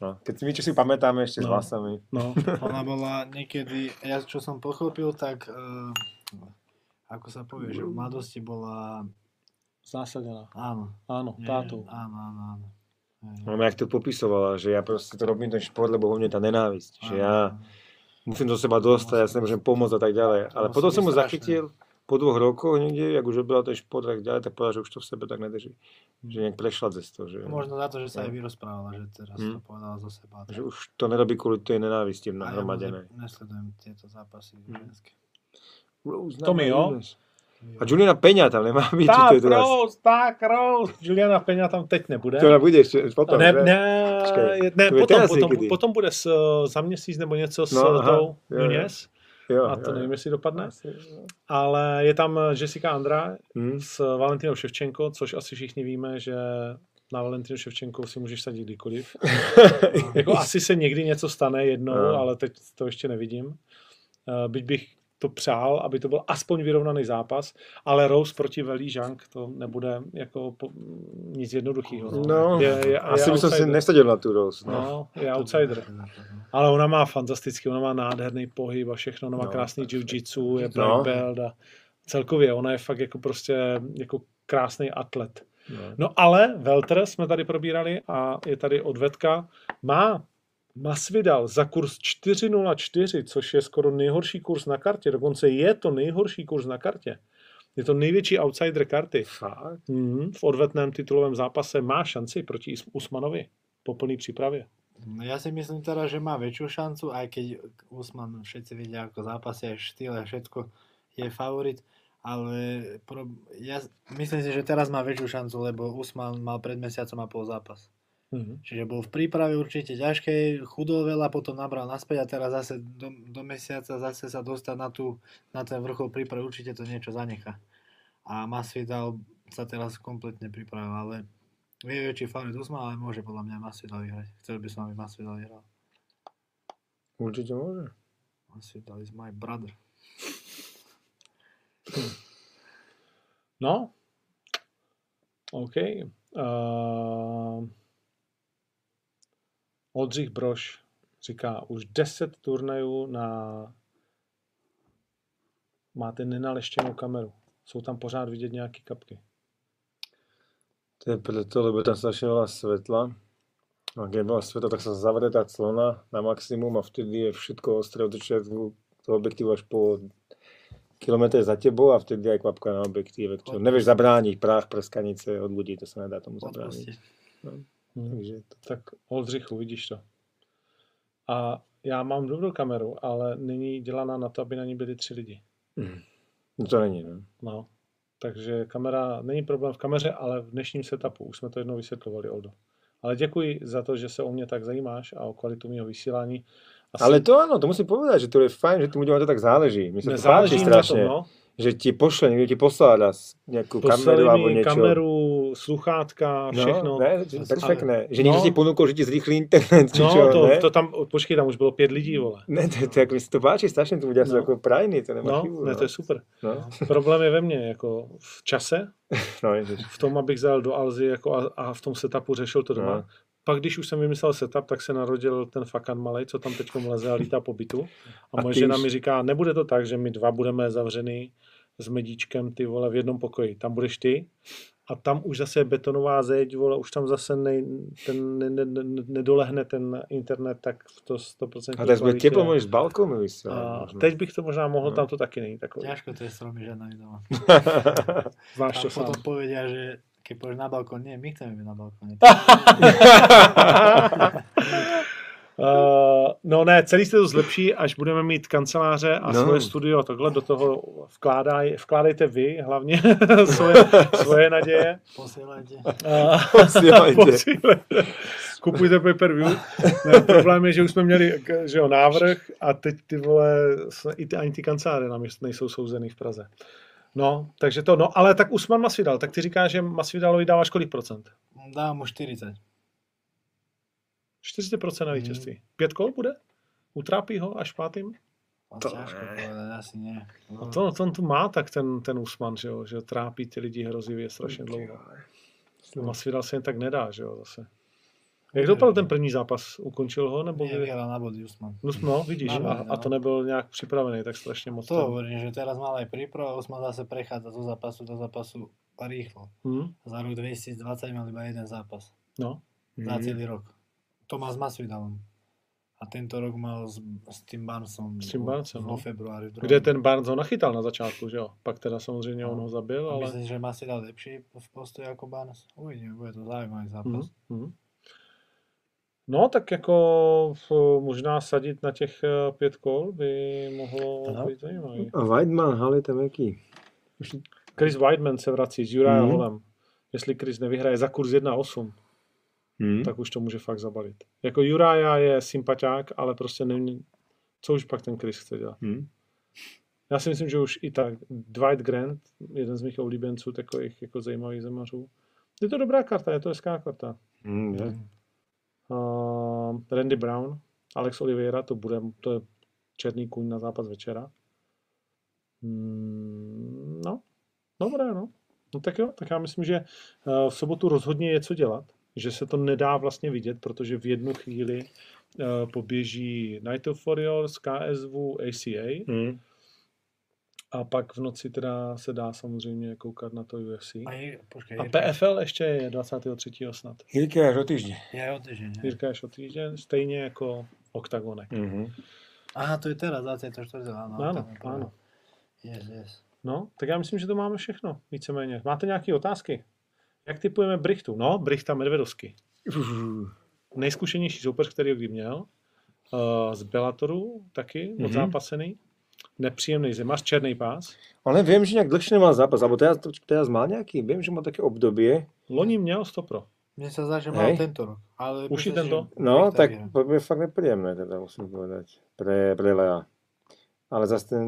no, keď si my, čo si pamätáme ešte s No. vlasami. No, *laughs* Ona bola niekedy, ja čo som pochopil, tak uh, ako sa povie, že v mladosti bola, zásadená. áno. Áno, nie, tátou. Áno, áno, áno. Hej. Ona jak to popisovala, že ja proste to robím ten šport, lebo vo mne tá nenávisť. Že ja áno. musím do seba dostať, ja sa nemôžem pomôcť a tak ďalej. Ale potom som mu strašné. Po dvoch rokoch niekde, jak už robila ten šport a tak ďalej, tak povedal, že už to v sebe tak nedrží. Že nejak prešla cez to, že, Možno za to, že sa aj No. vyrozprávala, že teraz Hm. to povedala zo seba. že už to nerobí kvôli tej nenávisti A ja nahromadenej. moc nesledujem tieto zápasy Hm. ženské. Rose To my, jo? A Juliana Peňa tam nemá to Tak, teraz? Rose, tak, Rose. Juliana Peňa tam teď nebude. To ona bude ešte potom, ne, že? ne, Počkej, ne je potom, potom, potom bude s, za měsíc nebo něco s No, no, aha, tou jo, jo. Nunes. Jo, A to jo, nevím, jo. jestli dopadne. Asi, jo. Ale je tam Jessica Andra Hm? s Valentinou Ševčenko, což asi všichni víme, že na Valentinu Ševčenko si můžeš sadit kdykoliv. *laughs* jako asi se někdy něco stane jednou, No. ale teď to ještě nevidím. Eh, Byť bych to přál, aby to byl aspoň vyrovnaný zápas, ale Rose proti Veli Zhang to nebude jako po, nic jednoduchého. No, je, je, asi je by som si nesadil na tú Rose. No. No, je outsider. Ale ona má fantastický, ona má nádherný pohyb a všechno, ona má No, krásný jiu-jitsu, je No. black belt a celkově ona je fakt jako prostě jako krásný atlet. No. No ale Welter jsme tady probírali a je tady odvetka. Má Masvidal za kurz 4.04, což je skoro nejhorší kurz na kartě, dokonce je to nejhorší kurz na kartě. Je to největší outsider karty. Fakt? Mhm, v odvetném titulovém zápase má šanci proti Usmanovi po plný přípravě. No ja si myslím teraz, že má väčšiu šancu, aj keď Usman všetci vidia ako zápasy, aj štýl, aj všetko je favorit, ale pro, ja myslím si, že teraz má väčšiu šancu, lebo Usman mal pred mesiacom a pol zápas. Mhm. Čiže bol v príprave určite ťažkej, chudol veľa, potom nabral naspäť a teraz zase do, do mesiaca zase sa dostať na, tú, na ten vrchol prípravy, určite to niečo zanecha. A Masvidal sa teraz kompletne pripravil, ale vie väčší favorit Usman, ale môže podľa mňa Masvidal vyhrať. Chcel by som, aby Masvidal vyhral. Určite môže. Masvidal is my brother. No, OK. Uh, Oldřich Broš říká, už 10 turnajů na máte nenaleštěnou kameru. Jsou tam pořád vidět nějaký kapky. To je preto, lebo tam strašne veľa svetla. A keď je veľa svetla, tak sa zavrie tá clona na maximum a vtedy je všetko ostré od začiatku toho objektívu až po kilometr za tebou a vtedy aj kvapka na objektíve, ktorú nevieš zabrániť, prach, prskanice od ľudí, to sa nedá tomu zabrániť. Odpustiť. Hm. Takže to... Tak Oldřichu, vidíš to. A já mám dobrou kameru, ale není dělaná na to, aby na ní byli tři lidi. No to není, no. No. Takže kamera, není problém v kameře, ale v dnešním setupu, už jsme to jednou vysvětlovali, Oldo. Ale děkuji za to, že se o mě tak zajímáš a o kvalitu mého vysílání. Asi Ale to áno, to musím povedať, že to je fajn, že tým ľuďom to tak záleží. Sa to nezáleží páči mi na tom, strašne. no. Že ti pošle, niekto ti nejakú kameru Poslali alebo mi niečo. kameru, sluchátka, všechno. No, ne, perfektné. Že No. niekto ti ponúkol, že ti zrýchli internet, či *laughs* No, čo, to, ne? to tam, počkej, tam už bylo pět lidí, vole. Ne, to, to, jako, mi se to páči strašně, to sú No. ako prajní, to nemá No, chybu. ne, to je super. No, Problém je ve mně, jako v čase, *laughs* no, ježiš. v tom, abych zajel do Alzy jako a, a v tom setupu řešil to doma. No. Pak, když už jsem vymyslel setup, tak se narodil ten fakan malej, co tam teď leze a lítá po bytu. A, A moje žena už- mi říká, nebude to tak, že my dva budeme zavřený s medíčkem, ty vole, v jednom pokoji. Tam budeš ty a tam už zase je betonová zeď, vole, už tam zase nej, ten, ne, ne, ne, nedolehne ten internet, tak v to 100% A tak kvalitě. teplo, môžeš z. A možno. teď bych to možná mohl, No. tam to taky není takový. Ťažko to je s tromi ženami doma. *laughs* Znáš A to sám. potom povedia, že keď pôjdeš na balkón, nie, my chceme byť na balkóne. *laughs* *laughs* Uh, no ne, celý se to zlepší, až budeme mít kanceláře a No. svoje studio takhle do toho vkládaj, vkládejte vy hlavně *laughs* svoje, svoje naděje. Posielajte. Uh, Posílajte. posílejte. Kupujte pay per view. Ne, problém je, že už jsme měli že jo, návrh a teď ty vole, i ty, ani ty kanceláře nám nejsou souzený v Praze. No, takže to, no, ale tak Usman Masvidal, tak ty říkáš, že Masvidalovi dáváš kolik procent? Dám mu 40. 40% na vítězství. Pět kol bude? Utrápí ho až pátým? To To ne. povedať, asi nie. No to, to on tu má tak ten, ten Usman, že jo, že trápí ty lidi hrozivě strašně dlouho. Masvidal se jen tak nedá, že jo, zase. Jak dopadl ten první zápas? Ukončil ho, nebo Nie, kdy? vyhral na body Usman. No, no vidíš, Na a, a to no. nebyl nějak připravený, tak strašně moc. To ten- hovorím, že teraz mal aj príprav a Usman zase prechádza zo zápasu do zápasu rýchlo. Hm? Za rok 2020 mal iba jeden zápas. No, Za Mhm. celý rok. To má s Masvidalom. A tento rok mal s, s tým Barnesom. S tím Barnesem, no. februári. kde ten Barnes ho nachytal na začátku, že jo. Pak teda samozřejmě on ho zabil, A ale... Myslíš, že Masvidal lepší v postoji ako Barnes? Uvidíme, bude to zaujímavý zápas. Mhm, mhm. No, tak jako možná sadit na těch eh, pět kol by mohlo Ano. být zajímavý. A Weidman, Hali tam jaký? Chris Weidman se vrací s Jurajem Mhm. Holem. Jestli Chris nevyhraje za kurz 1,8, Hmm? tak už to může fakt zabalit. Jako Juraja je sympatiák, ale prostě nevím, co už pak ten Chris chce dělat. Hmm? Já si myslím, že už i tak Dwight Grant, jeden z mých oblíbenců, takových jako zajímavých zemařů. Je to dobrá karta, je to hezká karta. Hmm, že? Uh, Randy Brown, Alex Oliveira, to bude to je černý kůň na zápas večera. Mm, no, dobré, no. No tak jo, tak já myslím, že uh, v sobotu rozhodně je co dělat, že se to nedá vlastně vidět, protože v jednu chvíli uh, poběží Night of Warriors, KSV, ACA Hmm. a pak v noci teda se dá samozřejmě koukat na to UFC. A, je, počkej, A PFL ještě je 23. snad. Jirka až o týždeň. je o týždeň. ne? Jirka je o týždeň, stejně jako OKTAGONek. Mhm. Aha, to je teraz 24. Áno, Ano, je pravda. ano. Yes, yes. No, tak já myslím, že to máme všechno, víceméně. Máte nějaké otázky? Jak typujeme Brichtu? No, Brichta Medvedovsky. Nejzkušenější soupeř, který ho kdy měl. Uh, z Bellatoru taky, Mhm. odzápasený. Nepříjemný zimař, černý pás. Ale viem, že nejak dlhšie nemal zápas, alebo teraz, teraz mal nejaký, viem, že mal také obdobie. Loni měl 100 pro. Mne sa zdá, že mal Hej. tento rok. Ale Už i myslím, tento? že No, Brichta tak to bude fakt nepríjemné, teda musím povedať, pre, pre Lea. Ale zase ten,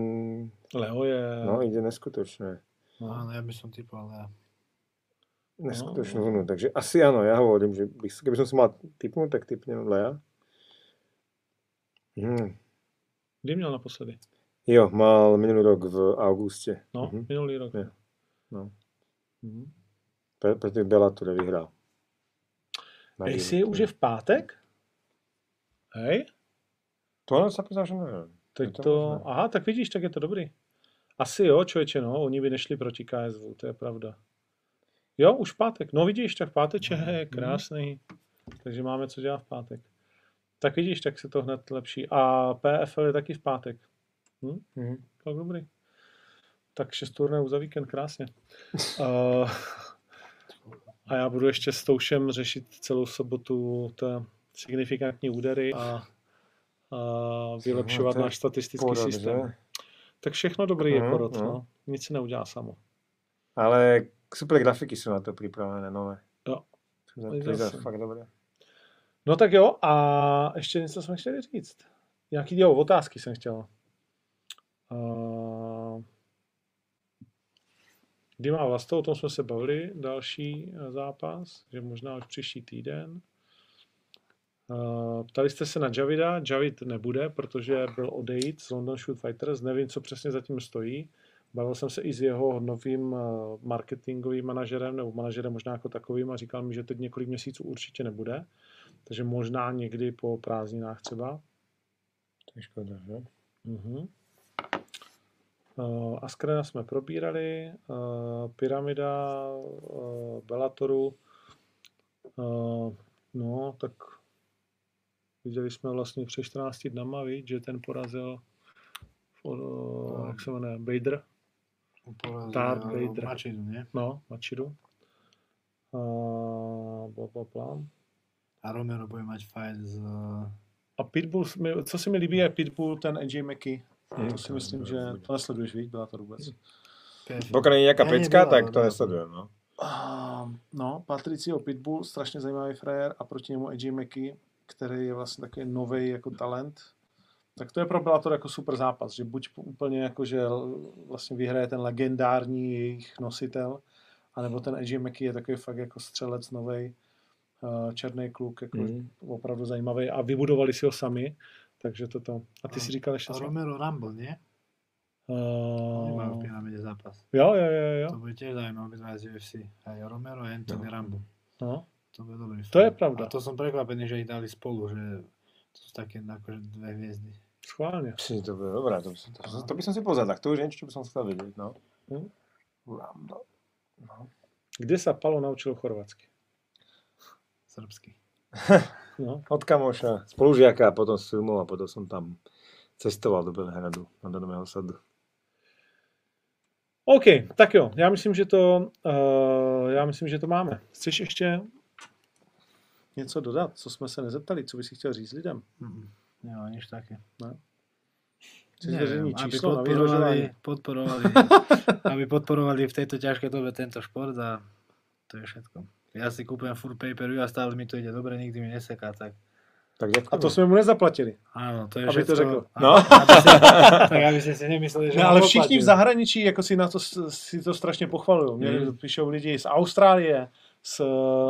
Leo je... no, ide neskutočné. no. Áno, ja by som typoval, ja. Neskutočnú No. vlnu. Takže asi áno, ja hovorím, že bych, keby som si mal typnúť, tak typnem Lea. Hmm. Kdy měl naposledy? Jo, mal minulý rok v auguste. No, Mhm. minulý rok. Je. No. Mhm. Pre, pre tým Bellator vyhrál. AC Bellator. už je v pátek? Hej? To ale sa priznám, že Je to to, aha, tak vidíš, tak je to dobrý. Asi jo, člověče, no, oni by nešli proti KSV, to je pravda. Jo, už v pátek. No vidíš, tak páteč je krásný. Takže máme co dělat v pátek. Tak vidíš, tak se to hned lepší. A PFL je taky v pátek. Hm? Mhm. Tak dobrý. Tak šest turnají za víkend, krásně. uh, *laughs* a já budu ještě s Toušem řešit celou sobotu ta signifikantní údery a, a vylepšovat náš statistický Porod, systém. že? Tak všechno dobrý je Mhm, porod, mhm. no. Nic se neudělá samo. Ale super grafiky sú na to pripravené, nové. Jo. To je- fakt dobré. No tak jo, a ještě něco jsme chtěli říct. Nějaký jo, otázky jsem chtěl. Uh, kdy má Vlasto, o tom jsme se bavili, další eh, zápas, že možná už příští týden. Uh, ptali jste se na Javida, Javid nebude, protože byl odejít z London Shoot Fighters, nevím, co přesně zatím stojí. Bavil jsem se i s jeho novým uh, marketingovým manažerem, nebo manažerem možná jako takovým a říkal mi, že teď několik měsíců určitě nebude. Takže možná někdy po prázdninách třeba. To je škoda, že? Uh-huh. Uh, Askrena jsme probírali, uh, Pyramida, uh, Bellatoru, uh, no tak viděli jsme vlastně před 14 dnama, víc, že ten porazil jak se jmenuje, Bader, Tart Vader. Mačidu, nie? no, Machidu. Uh, bla, bla, bla. A Romero bude mať fight z... A Pitbull, co se mi líbí, je Pitbull, ten AJ McKee. Hmm, To si myslím, že to nesleduješ, víš, byla to vůbec. Pokud není nějaká Ja pecka, nebyla, tak to nesledujem, no. Uh, no, Patricio Pitbull, strašně zajímavý frajer a proti němu AJ McKee, který je vlastně takový nový jako talent. Tak to je pro Bellator jako super zápas, že buď úplně jako, že vlastně vyhraje ten legendární jejich nositel, anebo ten AJ McKee je takový fakt jako střelec nový, uh, černý kluk, jako Mhm. opravdu zajímavý a vybudovali si ho sami, takže toto. A ty si říkal ještě A? Romero Rumble, nie? Uh, Nemajú v pyramide zápas. jo, jo, jo, jo. To bude zaujímavé obidva z UFC. Aj Romero a Anthony Rumble. No. To bude dobrý To je pravda. A to som prekvapený, že ich dali spolu, že to sú také akože dve hviezdy. Schválně. Psi, to bude dobré, to, by- to, to by som si pozrel, tak to už je niečo, čo by som chcel no. Hm. Rumble. Kde sa Palo naučil chorvatsky? Srbsky. *laughs* No. Od kamoša, spolužiaka a potom z filmov a potom som tam cestoval do Belehradu, na do Nového sadu. OK, tak jo, já myslím, že to, uh, já myslím, že to máme. Chceš ještě něco dodat, co jsme se nezeptali, co bys si chtěl říct lidem? Mm-mm. Jo, také. Chci zveřejnit aby číslo na podporovali, podporovali, *laughs* aby podporovali v tejto ťažkej dobe tento šport a to je všetko. Ja si kúpujem furt pay-per-view a stále mi to ide dobre, nikdy mi neseká, tak Tak. A to jsme mu nezaplatili. áno, to je Aby to všetko. řekl. A- No. aby ste, *laughs* tak aby ste si nemysleli, že Ne, mám ale všichni v zahraničí jako si na to, si to strašně pochvalují. Mě Hmm. píšou lidi z Austrálie, z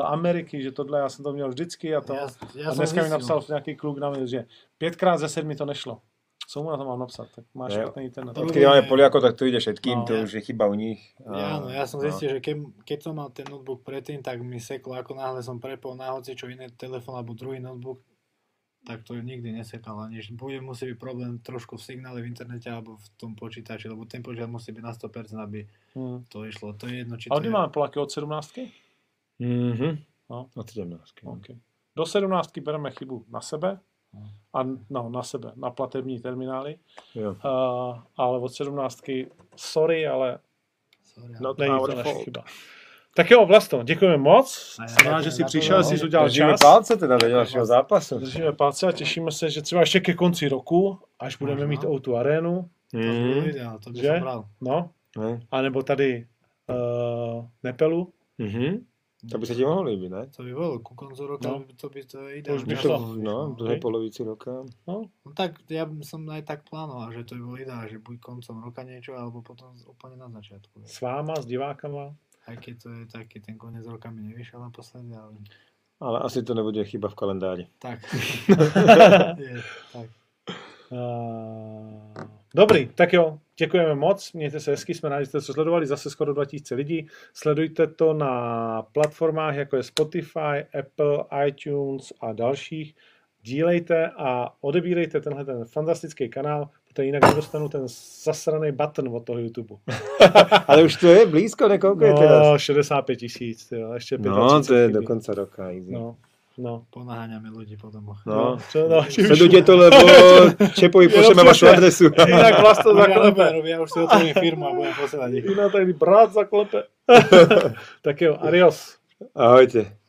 Ameriky, že tohle já jsem to měl vždycky a to. Ja, ja a dneska mi napsal nějaký kluk na mě, že pětkrát ze sedmi to nešlo. Co mu na to mám napsat? Tak máš Jo. špatný internet. To- Odkedy máme Poliako, tak to ide všetkým, No. to už je chyba u nich. A- Ja, no, ja som no. zistil, že keď, keď som mal ten notebook predtým, tak mi seklo, ako náhle som prepol na hoci čo iné telefón alebo druhý notebook, tak to nikdy nesekalo. Že bude musí byť problém trošku v signále v internete alebo v tom počítači, lebo ten počítač musí byť na 100%, aby Hmm. to išlo. To je jedno, či A to kdy je... máme Poláky od 17? Mhm. No. Od 17. no. Okay. Do 17 bereme chybu na sebe, a no, na sebe, na platební terminály, Jo. uh, ale od 17 sorry, ale Sorry, No, ale- není to naše chyba. Tak jo, Vlasto, děkujeme moc. A Jsem rád, že jsi přišel, to. že jsi udělal Držíme čas. palce teda do ďalšieho zápasu. Držíme palce a těšíme se, že třeba ještě ke konci roku, až budeme mít O2 arénu, To by Mhm. bylo ideál, to by Že? som bral. no, No. anebo tady uh, Nepelu. Mhm. To by sa ti mohlo líbiť, ne? To by bolo, ku koncu roka No. no. to by to To už by šlo. No, v druhej polovici roka. No, No tak ja by som aj tak plánoval, že to by bolo ideálne, že buď koncom roka niečo, alebo potom úplne na začiatku. s váma, s divákama. Aj keď to je taký, ten koniec roka mi nevyšiel naposledy, ale Ale asi to nebude chyba v kalendári. tak. *laughs* je, tak. Uh, dobrý, tak jo, děkujeme moc, mějte se hezky, jsme rádi, že jste to sledovali, zase skoro 2000 lidí. Sledujte to na platformách, jako je Spotify, Apple, iTunes a dalších. Dílejte a odebírejte tenhle ten fantastický kanál, protože jinak nedostanu ten zasraný button od toho YouTube. *laughs* Ale už to je blízko, ne? Koľko je teraz? No, 65 tisíc, jo, ještě 35 No, to je chybí. do konca roka. Easy. No, no. Ponaháňame ľudí po domoch. No. čo, no Sledujte to, lebo *laughs* Čepovi pošleme vašu adresu. *laughs* Jinak vlast to *laughs* zaklepe. ja už si otvorím firmu a budem posielať ich. Jinak tady brát zaklepe. tak jo, adios. Ahojte.